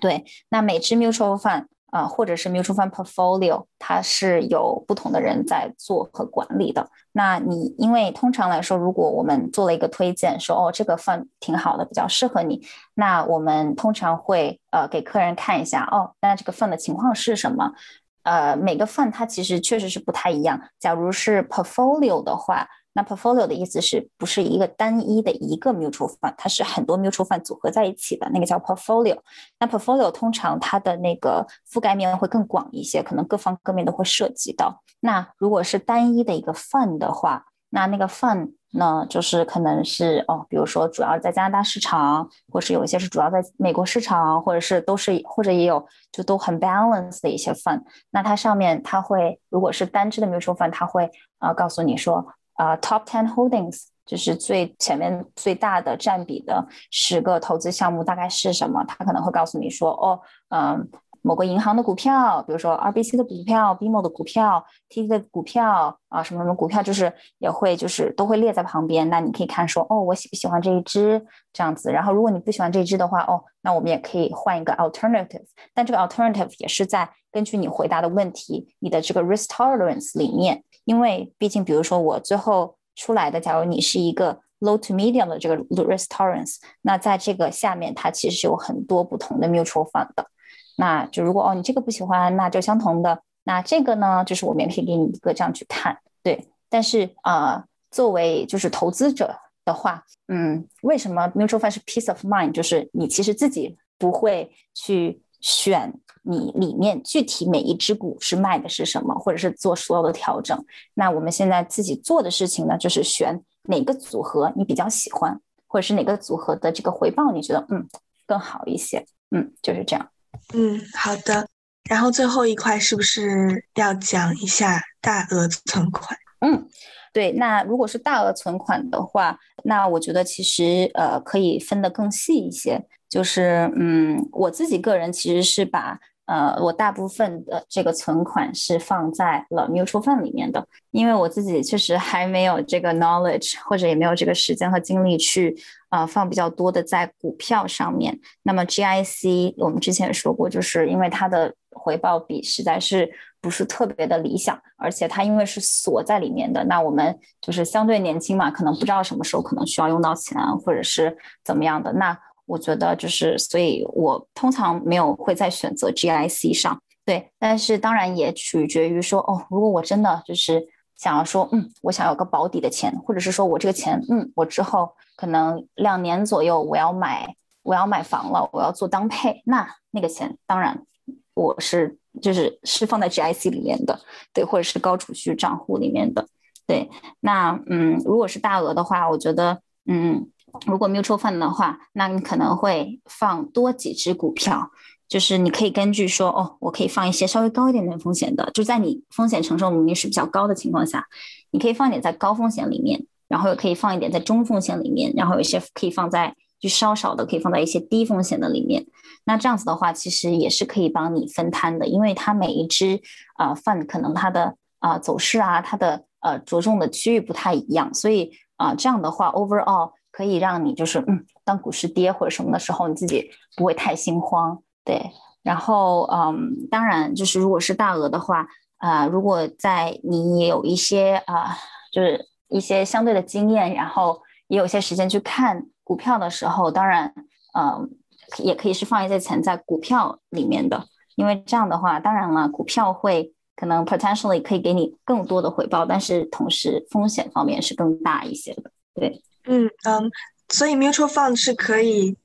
对。那每支 mutual fund。啊，或者是 mutual fund portfolio，它是有不同的人在做和管理的。那你因为通常来说，如果我们做了一个推荐，说哦这个 fund 挺好的，比较适合你，那我们通常会呃给客人看一下，哦，那这个 fund 的情况是什么？呃，每个 fund 它其实确实是不太一样。假如是 portfolio 的话。那 portfolio 的意思是不是一个单一的一个 mutual fund，它是很多 mutual fund 组合在一起的，那个叫 portfolio。那 portfolio 通常它的那个覆盖面会更广一些，可能各方各面都会涉及到。那如果是单一的一个 fund 的话，那那个 fund 呢，就是可能是哦，比如说主要在加拿大市场，或是有一些是主要在美国市场，或者是都是或者也有就都很 balance 的一些 fund。那它上面它会如果是单只的 mutual fund，它会呃告诉你说。啊，Top Ten Holdings 就是最前面最大的占比的十个投资项目大概是什么？他可能会告诉你说，哦，嗯，某个银行的股票，比如说 RBC 的股票、BMO 的股票、TD 的股票啊，什么什么股票，就是也会就是都会列在旁边。那你可以看说，哦，我喜不喜欢这一只这样子。然后如果你不喜欢这一只的话，哦，那我们也可以换一个 alternative。但这个 alternative 也是在根据你回答的问题，你的这个 risk tolerance 里面。因为毕竟，比如说我最后出来的，假如你是一个 low to medium 的这个 risk tolerance，那在这个下面，它其实是有很多不同的 mutual fund 的。那就如果哦，你这个不喜欢，那就相同的。那这个呢，就是我们也可以给你一个这样去看，对。但是啊，作为就是投资者的话，嗯，为什么 mutual fund 是 peace of mind？就是你其实自己不会去选。你里面具体每一只股是卖的是什么，或者是做所有的调整？那我们现在自己做的事情呢，就是选哪个组合你比较喜欢，或者是哪个组合的这个回报你觉得嗯更好一些？嗯，就是这样。嗯，好的。然后最后一块是不是要讲一下大额存款？嗯，对。那如果是大额存款的话，那我觉得其实呃可以分得更细一些。就是嗯，我自己个人其实是把。呃，我大部分的这个存款是放在了 mutual fund 里面的，因为我自己确实还没有这个 knowledge，或者也没有这个时间和精力去呃放比较多的在股票上面。那么 GIC 我们之前也说过，就是因为它的回报比实在是不是特别的理想，而且它因为是锁在里面的，那我们就是相对年轻嘛，可能不知道什么时候可能需要用到钱，或者是怎么样的那。我觉得就是，所以我通常没有会在选择 GIC 上，对，但是当然也取决于说，哦，如果我真的就是想要说，嗯，我想有个保底的钱，或者是说我这个钱，嗯，我之后可能两年左右我要买，我要买房了，我要做当配，那那个钱当然我是就是是放在 GIC 里面的，对，或者是高储蓄账户里面的，对，那嗯，如果是大额的话，我觉得，嗯。如果 mutual fund 的话，那你可能会放多几只股票，就是你可以根据说，哦，我可以放一些稍微高一点点风险的，就在你风险承受能力是比较高的情况下，你可以放一点在高风险里面，然后也可以放一点在中风险里面，然后有些可以放在就稍少的可以放在一些低风险的里面。那这样子的话，其实也是可以帮你分摊的，因为它每一只啊 fund 可能它的啊走势啊，它的呃着重的区域不太一样，所以啊这样的话 overall。可以让你就是嗯，当股市跌或者什么的时候，你自己不会太心慌，对。然后嗯，当然就是如果是大额的话，啊，如果在你有一些啊，就是一些相对的经验，然后也有些时间去看股票的时候，当然嗯，也可以是放一些钱在股票里面的，因为这样的话，当然了，股票会可能 potentially 可以给你更多的回报，但是同时风险方面是更大一些的。对，嗯嗯，所以 mutual fund 是可以，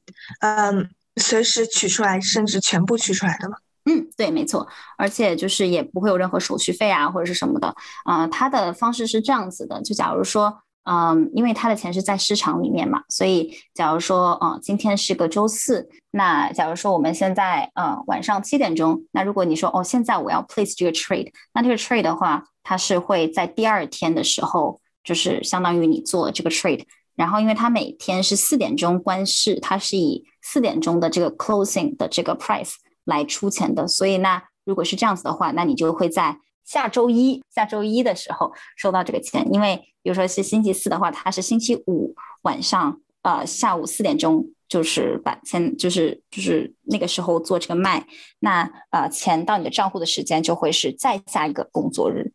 嗯，随时取出来，甚至全部取出来的吗？嗯，对，没错，而且就是也不会有任何手续费啊，或者是什么的。啊，它的方式是这样子的，就假如说。嗯，因为他的钱是在市场里面嘛，所以假如说，嗯，今天是个周四，那假如说我们现在，呃，晚上七点钟，那如果你说，哦，现在我要 place 这个 trade，那这个 trade 的话，它是会在第二天的时候，就是相当于你做这个 trade，然后因为它每天是四点钟关市，它是以四点钟的这个 closing 的这个 price 来出钱的，所以那如果是这样子的话，那你就会在。下周一，下周一的时候收到这个钱，因为比如说是星期四的话，它是星期五晚上，呃，下午四点钟就是把钱，就是就是那个时候做这个卖，那呃钱到你的账户的时间就会是再下一个工作日。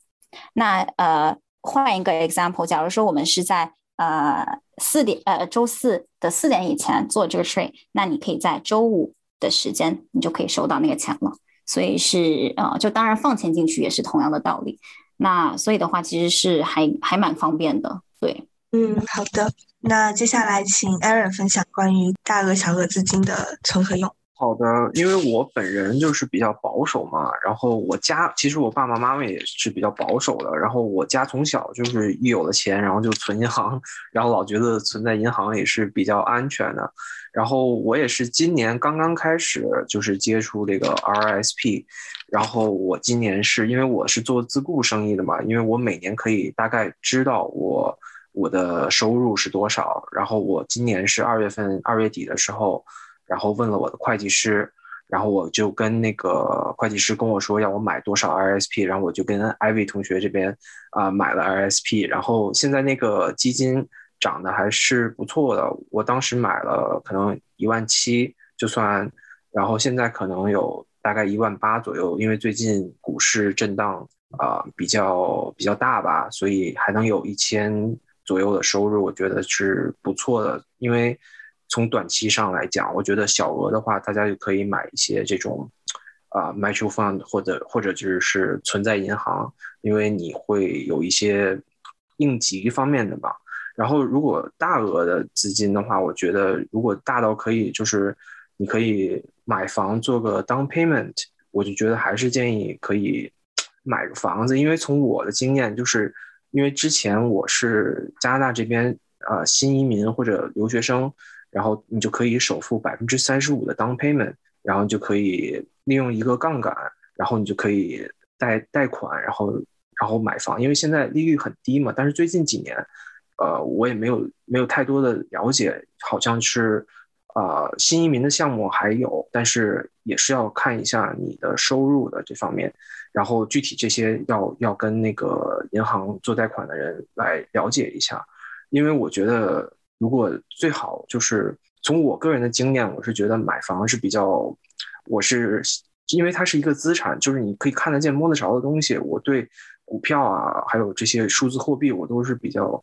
那呃换一个 example，假如说我们是在呃四点呃周四的四点以前做这个 trade，那你可以在周五的时间你就可以收到那个钱了。所以是呃，就当然放钱进去也是同样的道理。那所以的话，其实是还还蛮方便的。对，嗯，好的。那接下来请 Aaron 分享关于大额小额资金的存和用。好的，因为我本人就是比较保守嘛，然后我家其实我爸爸妈妈也是比较保守的，然后我家从小就是一有了钱，然后就存银行，然后老觉得存在银行也是比较安全的。然后我也是今年刚刚开始就是接触这个 RSP，然后我今年是因为我是做自雇生意的嘛，因为我每年可以大概知道我我的收入是多少，然后我今年是二月份二月底的时候。然后问了我的会计师，然后我就跟那个会计师跟我说要我买多少 RSP，然后我就跟 Ivy 同学这边啊买了 RSP，然后现在那个基金涨得还是不错的，我当时买了可能一万七就算，然后现在可能有大概一万八左右，因为最近股市震荡啊比较比较大吧，所以还能有一千左右的收入，我觉得是不错的，因为。从短期上来讲，我觉得小额的话，大家就可以买一些这种，啊，mutual fund 或者或者就是存在银行，因为你会有一些应急方面的吧。然后如果大额的资金的话，我觉得如果大到可以就是你可以买房做个 down payment，我就觉得还是建议可以买个房子，因为从我的经验，就是因为之前我是加拿大这边啊新移民或者留学生。然后你就可以首付百分之三十五的 down payment，然后就可以利用一个杠杆，然后你就可以贷贷款，然后然后买房。因为现在利率很低嘛，但是最近几年，呃，我也没有没有太多的了解，好像是，呃，新移民的项目还有，但是也是要看一下你的收入的这方面，然后具体这些要要跟那个银行做贷款的人来了解一下，因为我觉得。如果最好就是从我个人的经验，我是觉得买房是比较，我是因为它是一个资产，就是你可以看得见摸得着的东西。我对股票啊，还有这些数字货币，我都是比较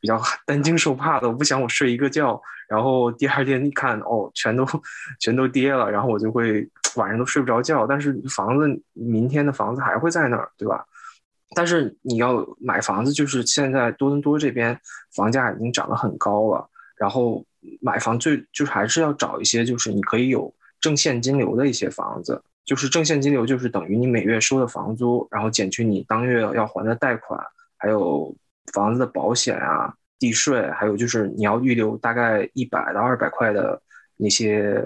比较 (laughs) 担惊受怕的。我不想我睡一个觉，然后第二天一看，哦，全都全都跌了，然后我就会 (tsk) 晚上都睡不着觉。但是房子，明天的房子还会在那儿，对吧？但是你要买房子，就是现在多伦多这边房价已经涨得很高了。然后买房最就是还是要找一些就是你可以有正现金流的一些房子，就是正现金流就是等于你每月收的房租，然后减去你当月要还的贷款，还有房子的保险啊、地税，还有就是你要预留大概一百到二百块的那些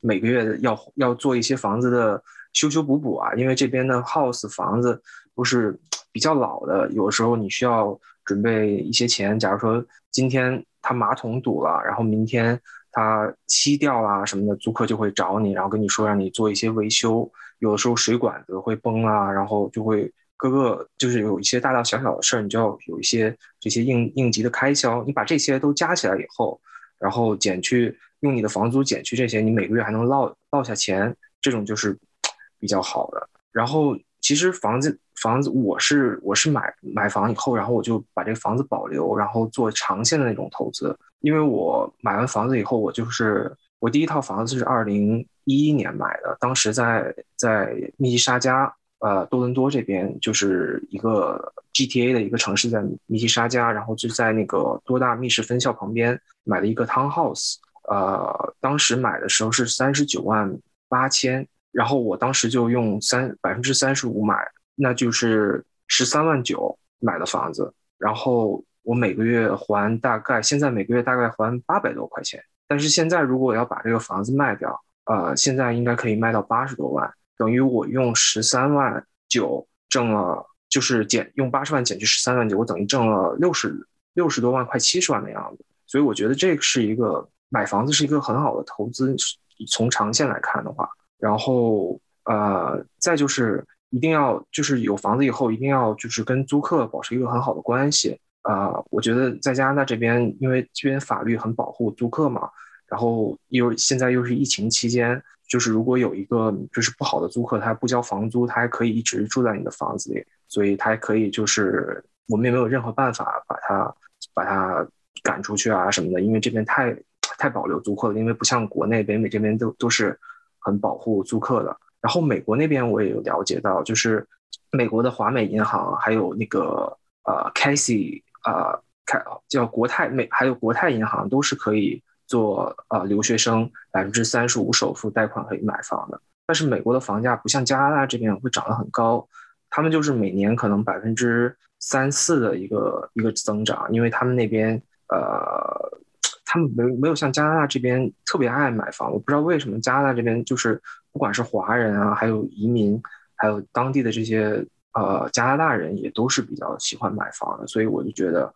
每个月要要做一些房子的修修补补啊，因为这边的 house 房子不是。比较老的，有时候你需要准备一些钱。假如说今天他马桶堵了，然后明天他漆掉了什么的，租客就会找你，然后跟你说让你做一些维修。有的时候水管子会崩啊，然后就会各个就是有一些大大小小的事儿，你就要有一些这些应应急的开销。你把这些都加起来以后，然后减去用你的房租减去这些，你每个月还能落落下钱，这种就是比较好的。然后其实房子。房子，我是我是买买房以后，然后我就把这个房子保留，然后做长线的那种投资。因为我买完房子以后，我就是我第一套房子是二零一一年买的，当时在在密西沙加，呃，多伦多这边就是一个 GTA 的一个城市，在密西沙加，然后就在那个多大密室分校旁边买了一个 townhouse，呃，当时买的时候是三十九万八千，然后我当时就用三百分之三十五买，那就是十三万九买的房子，然后我每个月还大概现在每个月大概还八百多块钱。但是现在如果我要把这个房子卖掉，呃，现在应该可以卖到八十多万，等于我用十三万九挣了，就是减用八十万减去十三万九，我等于挣了六十六十多万，快七十万的样子。所以我觉得这个是一个买房子是一个很好的投资，从长线来看的话。然后呃，再就是一定要就是有房子以后一定要就是跟租客保持一个很好的关系。啊，我觉得在加拿大这边，因为这边法律很保护租客嘛，然后又现在又是疫情期间，就是如果有一个就是不好的租客，他不交房租，他还可以一直住在你的房子里，所以他还可以就是我们也没有任何办法把他把他赶出去啊什么的，因为这边太太保留租客了，因为不像国内北美这边都都是很保护租客的。然后美国那边我也有了解到，就是美国的华美银行还有那个呃 Casey。呃，开叫国泰美，还有国泰银行都是可以做呃留学生百分之三十五首付贷款可以买房的。但是美国的房价不像加拿大这边会涨得很高，他们就是每年可能百分之三四的一个一个增长，因为他们那边呃，他们没没有像加拿大这边特别爱买房。我不知道为什么加拿大这边就是不管是华人啊，还有移民，还有当地的这些。呃，加拿大人也都是比较喜欢买房的，所以我就觉得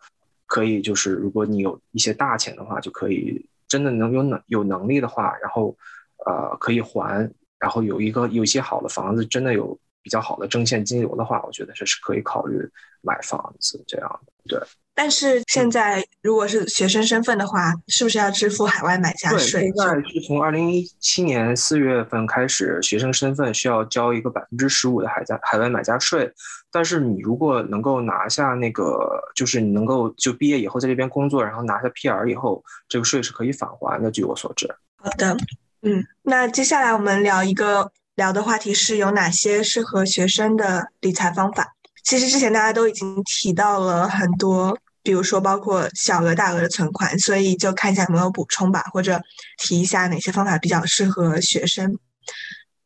可以，就是如果你有一些大钱的话，就可以真的能有能有能力的话，然后呃可以还，然后有一个有一些好的房子，真的有比较好的正现金流的话，我觉得这是可以考虑买房子这样的，对。但是现在，如果是学生身份的话，是不是要支付海外买家税？现在是从二零一七年四月份开始，学生身份需要交一个百分之十五的海家海外买家税。但是你如果能够拿下那个，就是你能够就毕业以后在这边工作，然后拿下 PR 以后，这个税是可以返还的。据我所知。好的，嗯，那接下来我们聊一个聊的话题是有哪些适合学生的理财方法。其实之前大家都已经提到了很多。比如说，包括小额、大额的存款，所以就看一下有没有补充吧，或者提一下哪些方法比较适合学生。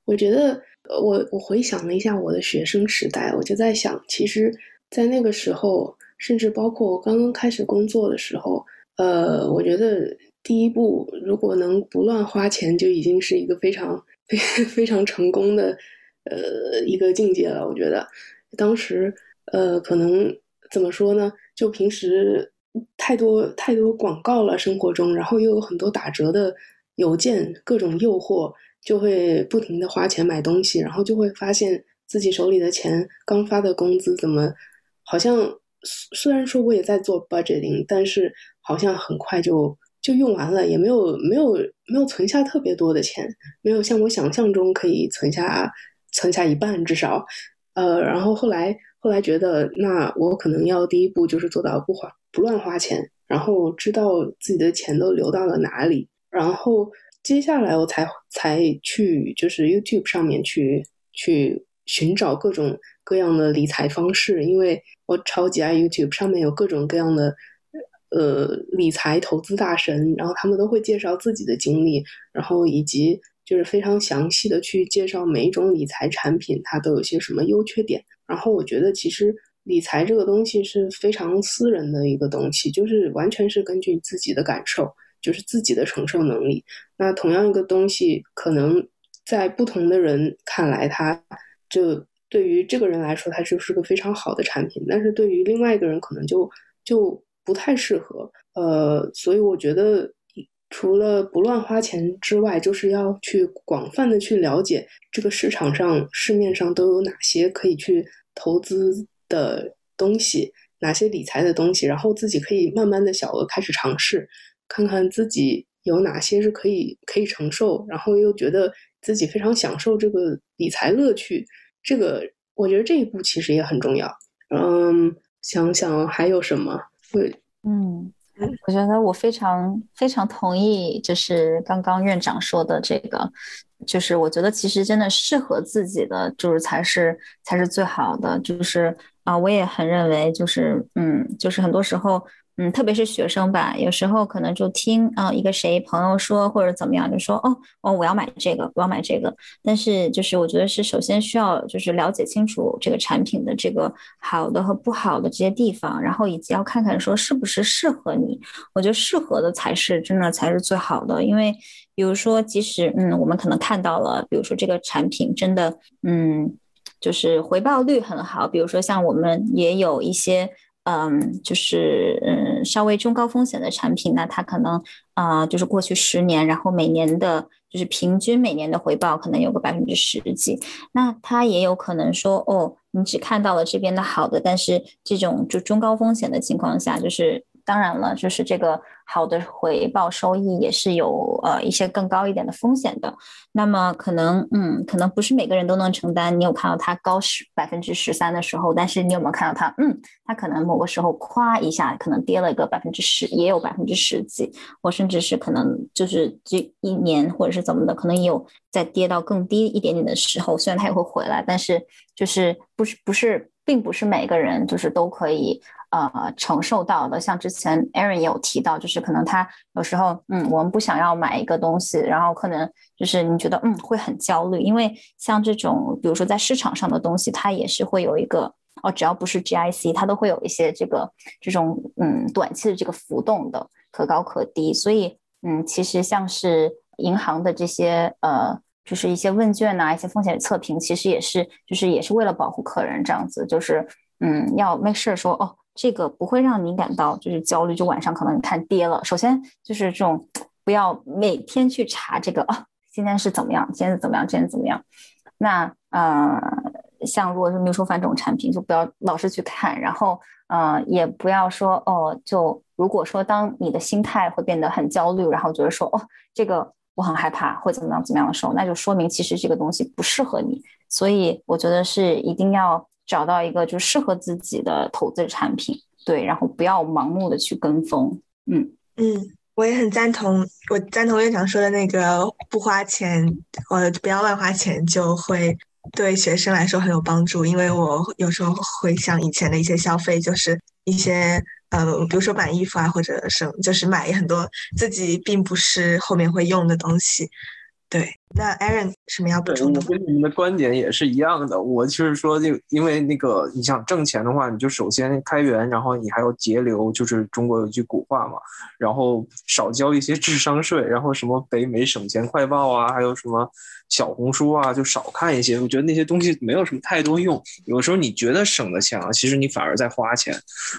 我觉得，我我回想了一下我的学生时代，我就在想，其实，在那个时候，甚至包括我刚刚开始工作的时候，呃，我觉得第一步，如果能不乱花钱，就已经是一个非常非 (laughs) 非常成功的呃一个境界了。我觉得，当时呃，可能怎么说呢？就平时太多太多广告了，生活中，然后又有很多打折的邮件，各种诱惑，就会不停的花钱买东西，然后就会发现自己手里的钱，刚发的工资怎么好像虽然说我也在做 budgeting，但是好像很快就就用完了，也没有没有没有存下特别多的钱，没有像我想象中可以存下存下一半至少，呃，然后后来。后来觉得，那我可能要第一步就是做到不花不乱花钱，然后知道自己的钱都流到了哪里，然后接下来我才才去就是 YouTube 上面去去寻找各种各样的理财方式，因为我超级爱 YouTube 上面有各种各样的呃理财投资大神，然后他们都会介绍自己的经历，然后以及就是非常详细的去介绍每一种理财产品它都有些什么优缺点。然后我觉得，其实理财这个东西是非常私人的一个东西，就是完全是根据自己的感受，就是自己的承受能力。那同样一个东西，可能在不同的人看来，它就对于这个人来说，它就是个非常好的产品，但是对于另外一个人，可能就就不太适合。呃，所以我觉得，除了不乱花钱之外，就是要去广泛的去了解这个市场上、市面上都有哪些可以去。投资的东西，哪些理财的东西，然后自己可以慢慢的小额开始尝试，看看自己有哪些是可以可以承受，然后又觉得自己非常享受这个理财乐趣。这个我觉得这一步其实也很重要。嗯，想想还有什么？会嗯，我觉得我非常非常同意，就是刚刚院长说的这个，就是我觉得其实真的适合自己的，就是才是才是最好的，就是啊，我也很认为，就是嗯，就是很多时候。嗯，特别是学生吧，有时候可能就听啊一个谁朋友说或者怎么样，就说哦哦我要买这个，我要买这个。但是就是我觉得是首先需要就是了解清楚这个产品的这个好的和不好的这些地方，然后以及要看看说是不是适合你。我觉得适合的才是真的才是最好的，因为比如说即使嗯我们可能看到了，比如说这个产品真的嗯就是回报率很好，比如说像我们也有一些。嗯，就是嗯，稍微中高风险的产品，那它可能啊，就是过去十年，然后每年的，就是平均每年的回报可能有个百分之十几，那它也有可能说，哦，你只看到了这边的好的，但是这种就中高风险的情况下，就是当然了，就是这个。好的回报收益也是有呃一些更高一点的风险的，那么可能嗯可能不是每个人都能承担。你有看到它高十百分之十三的时候，但是你有没有看到它嗯它可能某个时候咵一下可能跌了一个百分之十，也有百分之十几，或甚至是可能就是这一年或者是怎么的，可能也有在跌到更低一点点的时候，虽然它也会回来，但是就是不是不是并不是每个人就是都可以。呃，承受到的，像之前 Aaron 也有提到，就是可能他有时候，嗯，我们不想要买一个东西，然后可能就是你觉得，嗯，会很焦虑，因为像这种，比如说在市场上的东西，它也是会有一个，哦，只要不是 GIC，它都会有一些这个这种，嗯，短期的这个浮动的，可高可低，所以，嗯，其实像是银行的这些，呃，就是一些问卷呐，一些风险测评，其实也是，就是也是为了保护客人这样子，就是，嗯，要 make sure 说，哦。这个不会让你感到就是焦虑，就晚上可能你看跌了。首先就是这种不要每天去查这个啊，今天是怎么样，今天是怎么样，今天怎么样。那呃，像如果是没有说反这种产品，就不要老是去看，然后呃，也不要说哦，就如果说当你的心态会变得很焦虑，然后觉得说哦，这个我很害怕，会怎么样怎么样的时候，那就说明其实这个东西不适合你。所以我觉得是一定要。找到一个就适合自己的投资产品，对，然后不要盲目的去跟风。嗯嗯，我也很赞同，我赞同院长说的那个不花钱，呃，不要乱花钱，就会对学生来说很有帮助。因为我有时候回想以前的一些消费，就是一些呃，比如说买衣服啊，或者是就是买很多自己并不是后面会用的东西。对，那 Aaron 什么要补充的？我跟你们的观点也是一样的。我就是说，就因为那个你想挣钱的话，你就首先开源，然后你还要节流，就是中国有句古话嘛，然后少交一些智商税，然后什么北美省钱快报啊，还有什么。小红书啊，就少看一些。我觉得那些东西没有什么太多用。有时候你觉得省的钱啊，其实你反而在花钱。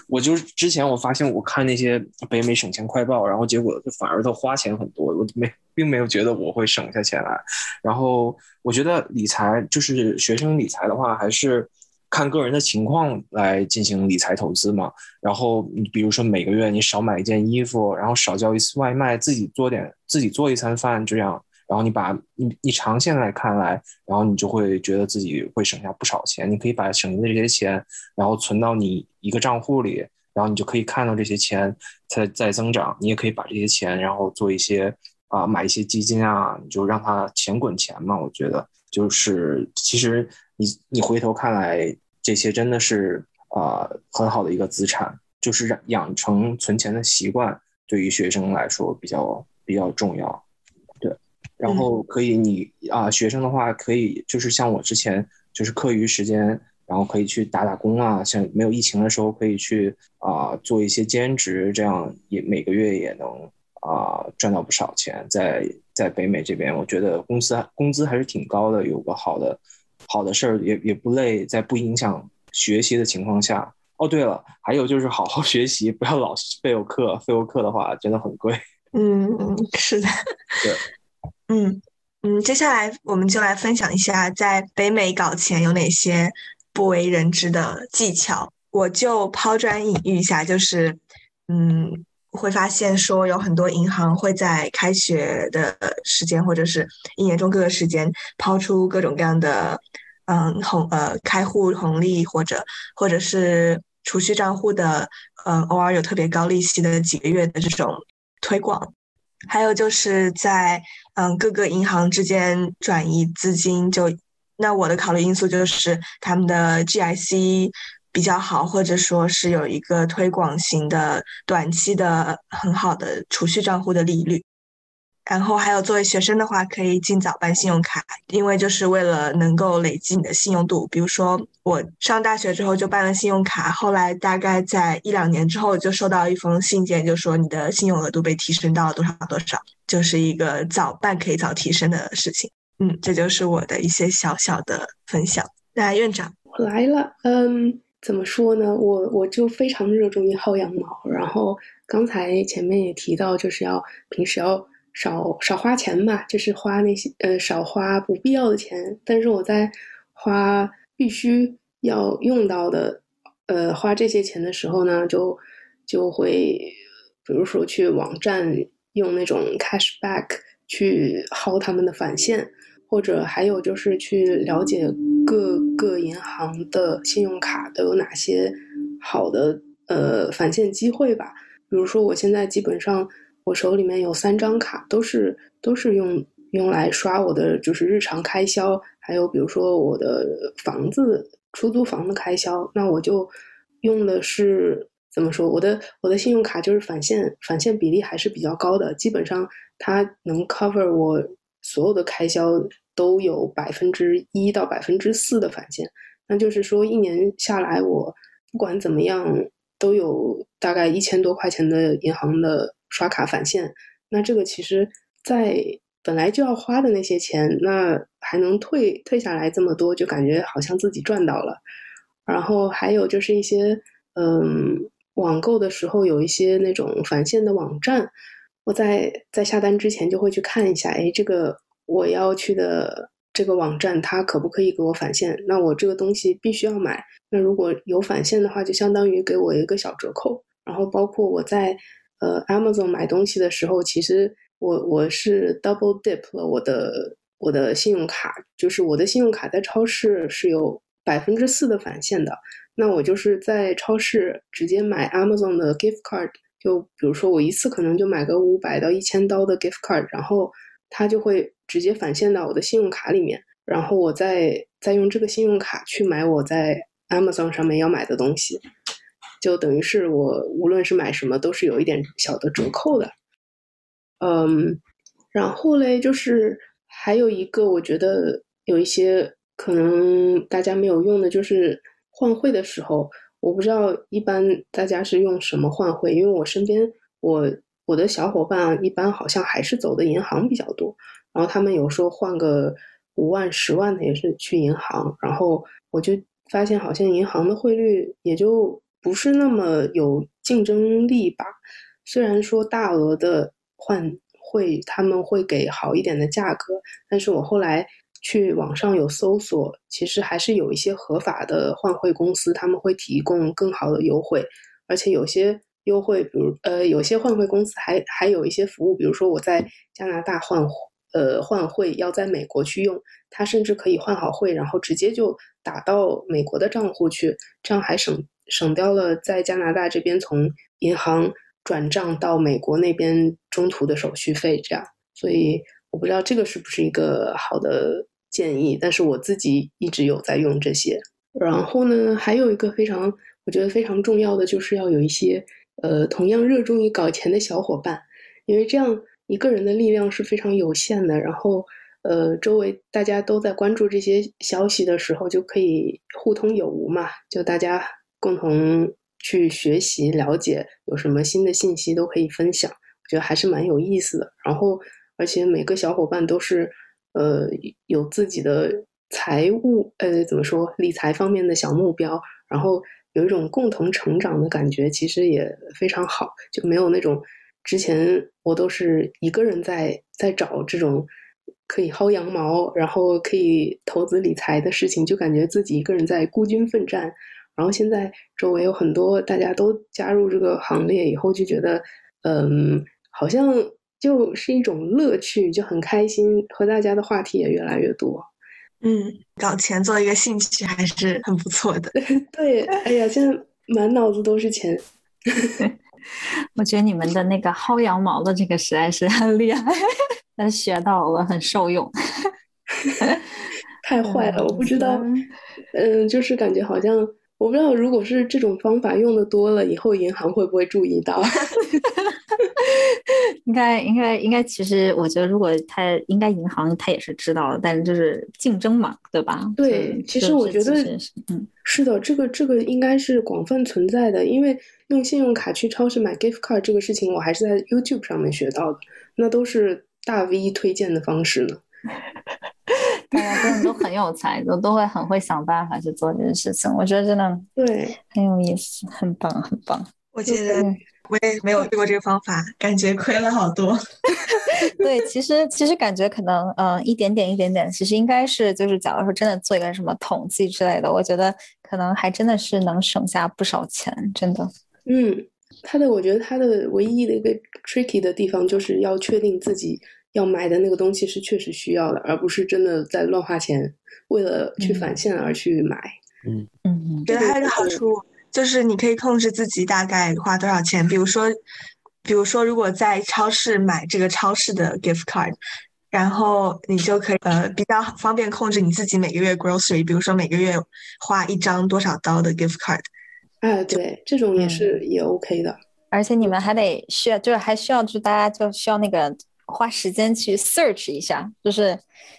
我就是之前我发现，我看那些北美省钱快报，然后结果就反而都花钱很多。我没并没有觉得我会省下钱来。然后我觉得理财就是学生理财的话，还是看个人的情况来进行理财投资嘛。然后你比如说每个月你少买一件衣服，然后少叫一次外卖，自己做点自己做一餐饭，这样。然后你把你你长线来看来，然后你就会觉得自己会省下不少钱。你可以把省下的这些钱，然后存到你一个账户里，然后你就可以看到这些钱在在增长。你也可以把这些钱，然后做一些啊买一些基金啊，你就让它钱滚钱嘛。我觉得就是其实你你回头看来，这些真的是啊很好的一个资产，就是养养成存钱的习惯，对于学生来说比较比较重要。然后可以，你啊，学生的话可以，就是像我之前就是课余时间，然后可以去打打工啊，像没有疫情的时候可以去啊做一些兼职，这样也每个月也能啊赚到不少钱。在在北美这边，我觉得工资工资还是挺高的，有个好的好的事儿也也不累，在不影响学习的情况下。哦，对了，还有就是好好 (laughs) 学习，不要老废欧课，废欧课的话真的很贵。嗯，是的，对。嗯嗯，接下来我们就来分享一下在北美搞钱有哪些不为人知的技巧。我就抛砖引玉一下，就是嗯，会发现说有很多银行会在开学的时间或者是一年中各个时间抛出各种各样的嗯红呃开户红利或者或者是储蓄账户的，嗯，偶尔有特别高利息的几个月的这种推广。还有就是在嗯各个银行之间转移资金，就那我的考虑因素就是他们的 GIC 比较好，或者说是有一个推广型的短期的很好的储蓄账户的利率。然后还有作为学生的话，可以尽早办信用卡，因为就是为了能够累积你的信用度。比如说我上大学之后就办了信用卡，后来大概在一两年之后就收到一封信件，就说你的信用额度被提升到了多少多少，就是一个早办可以早提升的事情。嗯，这就是我的一些小小的分享。那院长我来了，嗯，怎么说呢？我我就非常热衷于薅羊毛，然后刚才前面也提到，就是要平时要。少少花钱吧，就是花那些呃少花不必要的钱。但是我在花必须要用到的呃花这些钱的时候呢，就就会比如说去网站用那种 cashback 去薅他们的返现，或者还有就是去了解各个银行的信用卡都有哪些好的呃返现机会吧。比如说我现在基本上。我手里面有三张卡，都是都是用用来刷我的就是日常开销，还有比如说我的房子出租房的开销，那我就用的是怎么说？我的我的信用卡就是返现返现比例还是比较高的，基本上它能 cover 我所有的开销都有百分之一到百分之四的返现，那就是说一年下来我不管怎么样都有大概一千多块钱的银行的。刷卡返现，那这个其实，在本来就要花的那些钱，那还能退退下来这么多，就感觉好像自己赚到了。然后还有就是一些，嗯，网购的时候有一些那种返现的网站，我在在下单之前就会去看一下，哎，这个我要去的这个网站，它可不可以给我返现？那我这个东西必须要买，那如果有返现的话，就相当于给我一个小折扣。然后包括我在。呃，Amazon 买东西的时候，其实我我是 double dip 了我的我的信用卡，就是我的信用卡在超市是有百分之四的返现的。那我就是在超市直接买 Amazon 的 gift card，就比如说我一次可能就买个五百到一千刀的 gift card，然后它就会直接返现到我的信用卡里面，然后我再再用这个信用卡去买我在 Amazon 上面要买的东西。就等于是我无论是买什么都是有一点小的折扣的，嗯，然后嘞就是还有一个我觉得有一些可能大家没有用的，就是换汇的时候，我不知道一般大家是用什么换汇，因为我身边我我的小伙伴一般好像还是走的银行比较多，然后他们有时候换个五万十万的也是去银行，然后我就发现好像银行的汇率也就。不是那么有竞争力吧？虽然说大额的换汇他们会给好一点的价格，但是我后来去网上有搜索，其实还是有一些合法的换汇公司，他们会提供更好的优惠，而且有些优惠，比如呃，有些换汇公司还还有一些服务，比如说我在加拿大换呃换汇要在美国去用，它甚至可以换好汇，然后直接就打到美国的账户去，这样还省。省掉了在加拿大这边从银行转账到美国那边中途的手续费，这样，所以我不知道这个是不是一个好的建议，但是我自己一直有在用这些。然后呢，还有一个非常我觉得非常重要的，就是要有一些呃同样热衷于搞钱的小伙伴，因为这样一个人的力量是非常有限的。然后呃，周围大家都在关注这些消息的时候，就可以互通有无嘛，就大家。共同去学习了解，有什么新的信息都可以分享，我觉得还是蛮有意思的。然后，而且每个小伙伴都是呃有自己的财务呃怎么说理财方面的小目标，然后有一种共同成长的感觉，其实也非常好。就没有那种之前我都是一个人在在找这种可以薅羊毛，然后可以投资理财的事情，就感觉自己一个人在孤军奋战。然后现在周围有很多大家都加入这个行列以后，就觉得，嗯，好像就是一种乐趣，就很开心，和大家的话题也越来越多。嗯，搞钱做一个兴趣还是很不错的。(laughs) 对，哎呀，现在满脑子都是钱。(laughs) 我觉得你们的那个薅羊毛的这个实在是很厉害，(laughs) 但学到了很受用。太坏了，我不知道，嗯，就是感觉好像，我不知道，如果是这种方法用的多了，以后银行会不会注意到？(laughs) 应该，应该，应该，其实我觉得，如果他应该银行他也是知道的，但是就是竞争嘛，对吧？对，其实我觉得，嗯，是的，这个这个应该是广泛存在的，因为用信用卡去超市买 gift card 这个事情，我还是在 YouTube 上面学到的，那都是大 V 推荐的方式呢。(laughs) 大家真的都很有才，都都会很会想办法去做这件事情。我觉得真的对很有意思，很棒，很棒。我觉得我也没有试过这个方法，感觉亏了好多。(laughs) 对，其实其实感觉可能嗯一点点一点点，其实应该是就是假如说真的做一个什么统计之类的，我觉得可能还真的是能省下不少钱，真的。嗯，他的我觉得他的唯一的一个 tricky 的地方就是要确定自己。要买的那个东西是确实需要的，而不是真的在乱花钱，为了去返现而去买。嗯嗯，觉得还有个好处就是你可以控制自己大概花多少钱。比如说，比如说如果在超市买这个超市的 gift card，然后你就可以呃比较方便控制你自己每个月 grocery，比如说每个月花一张多少刀的 gift card。哎，对，这种也是也 OK 的。而且你们还得需要，就是还需要，就大家就需要那个。花时间去 search 一下，就是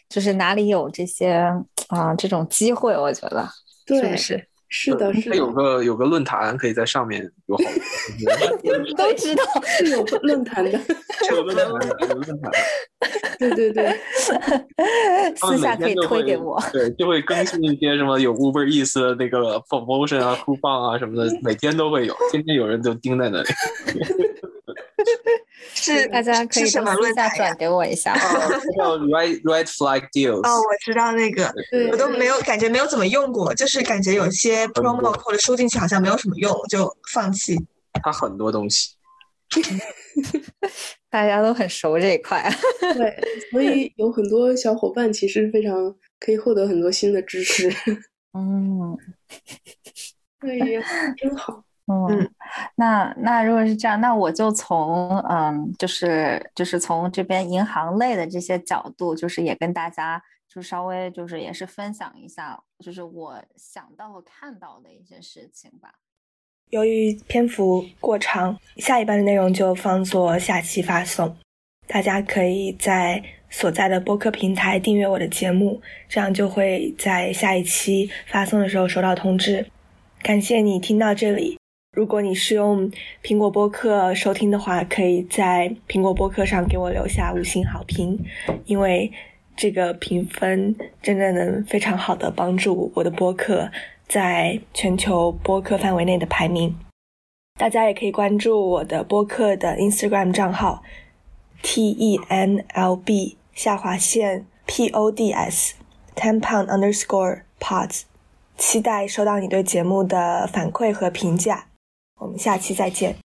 就是哪里有这些啊这种机会，我觉得是不是？是的，是的。有个有个论坛可以在上面有好 (laughs) 都知道 (laughs) (laughs) 是有论坛的，有论坛，有论坛。对对对，私下可以推给我。对，就会更新一些什么有 Uber Eats 的那个 promotion 啊、coupon 啊什么的，每天都会有，天天有人都盯在那里。是大家可以私下转给我一下。叫 Red Red Flag Deals。哦，我知道那个，我都没有感觉没有怎么用过，就是感觉有些 promo 或者输进去好像没有什么用，就放弃。它很多东西，(laughs) 大家都很熟这一块。(laughs) 对，所以有很多小伙伴其实非常可以获得很多新的知识。嗯，(laughs) 对呀，真好。嗯，那那如果是这样，那我就从嗯，就是就是从这边银行类的这些角度，就是也跟大家就稍微就是也是分享一下，就是我想到和看到的一些事情吧。由于篇幅过长，下一半的内容就放作下期发送。大家可以在所在的播客平台订阅我的节目，这样就会在下一期发送的时候收到通知。感谢你听到这里。如果你是用苹果播客收听的话，可以在苹果播客上给我留下五星好评，因为这个评分真的能非常好的帮助我的播客在全球播客范围内的排名。大家也可以关注我的播客的 Instagram 账号 t e n l b 下划线 p o d s ten pound underscore pods，期待收到你对节目的反馈和评价。我们下期再见。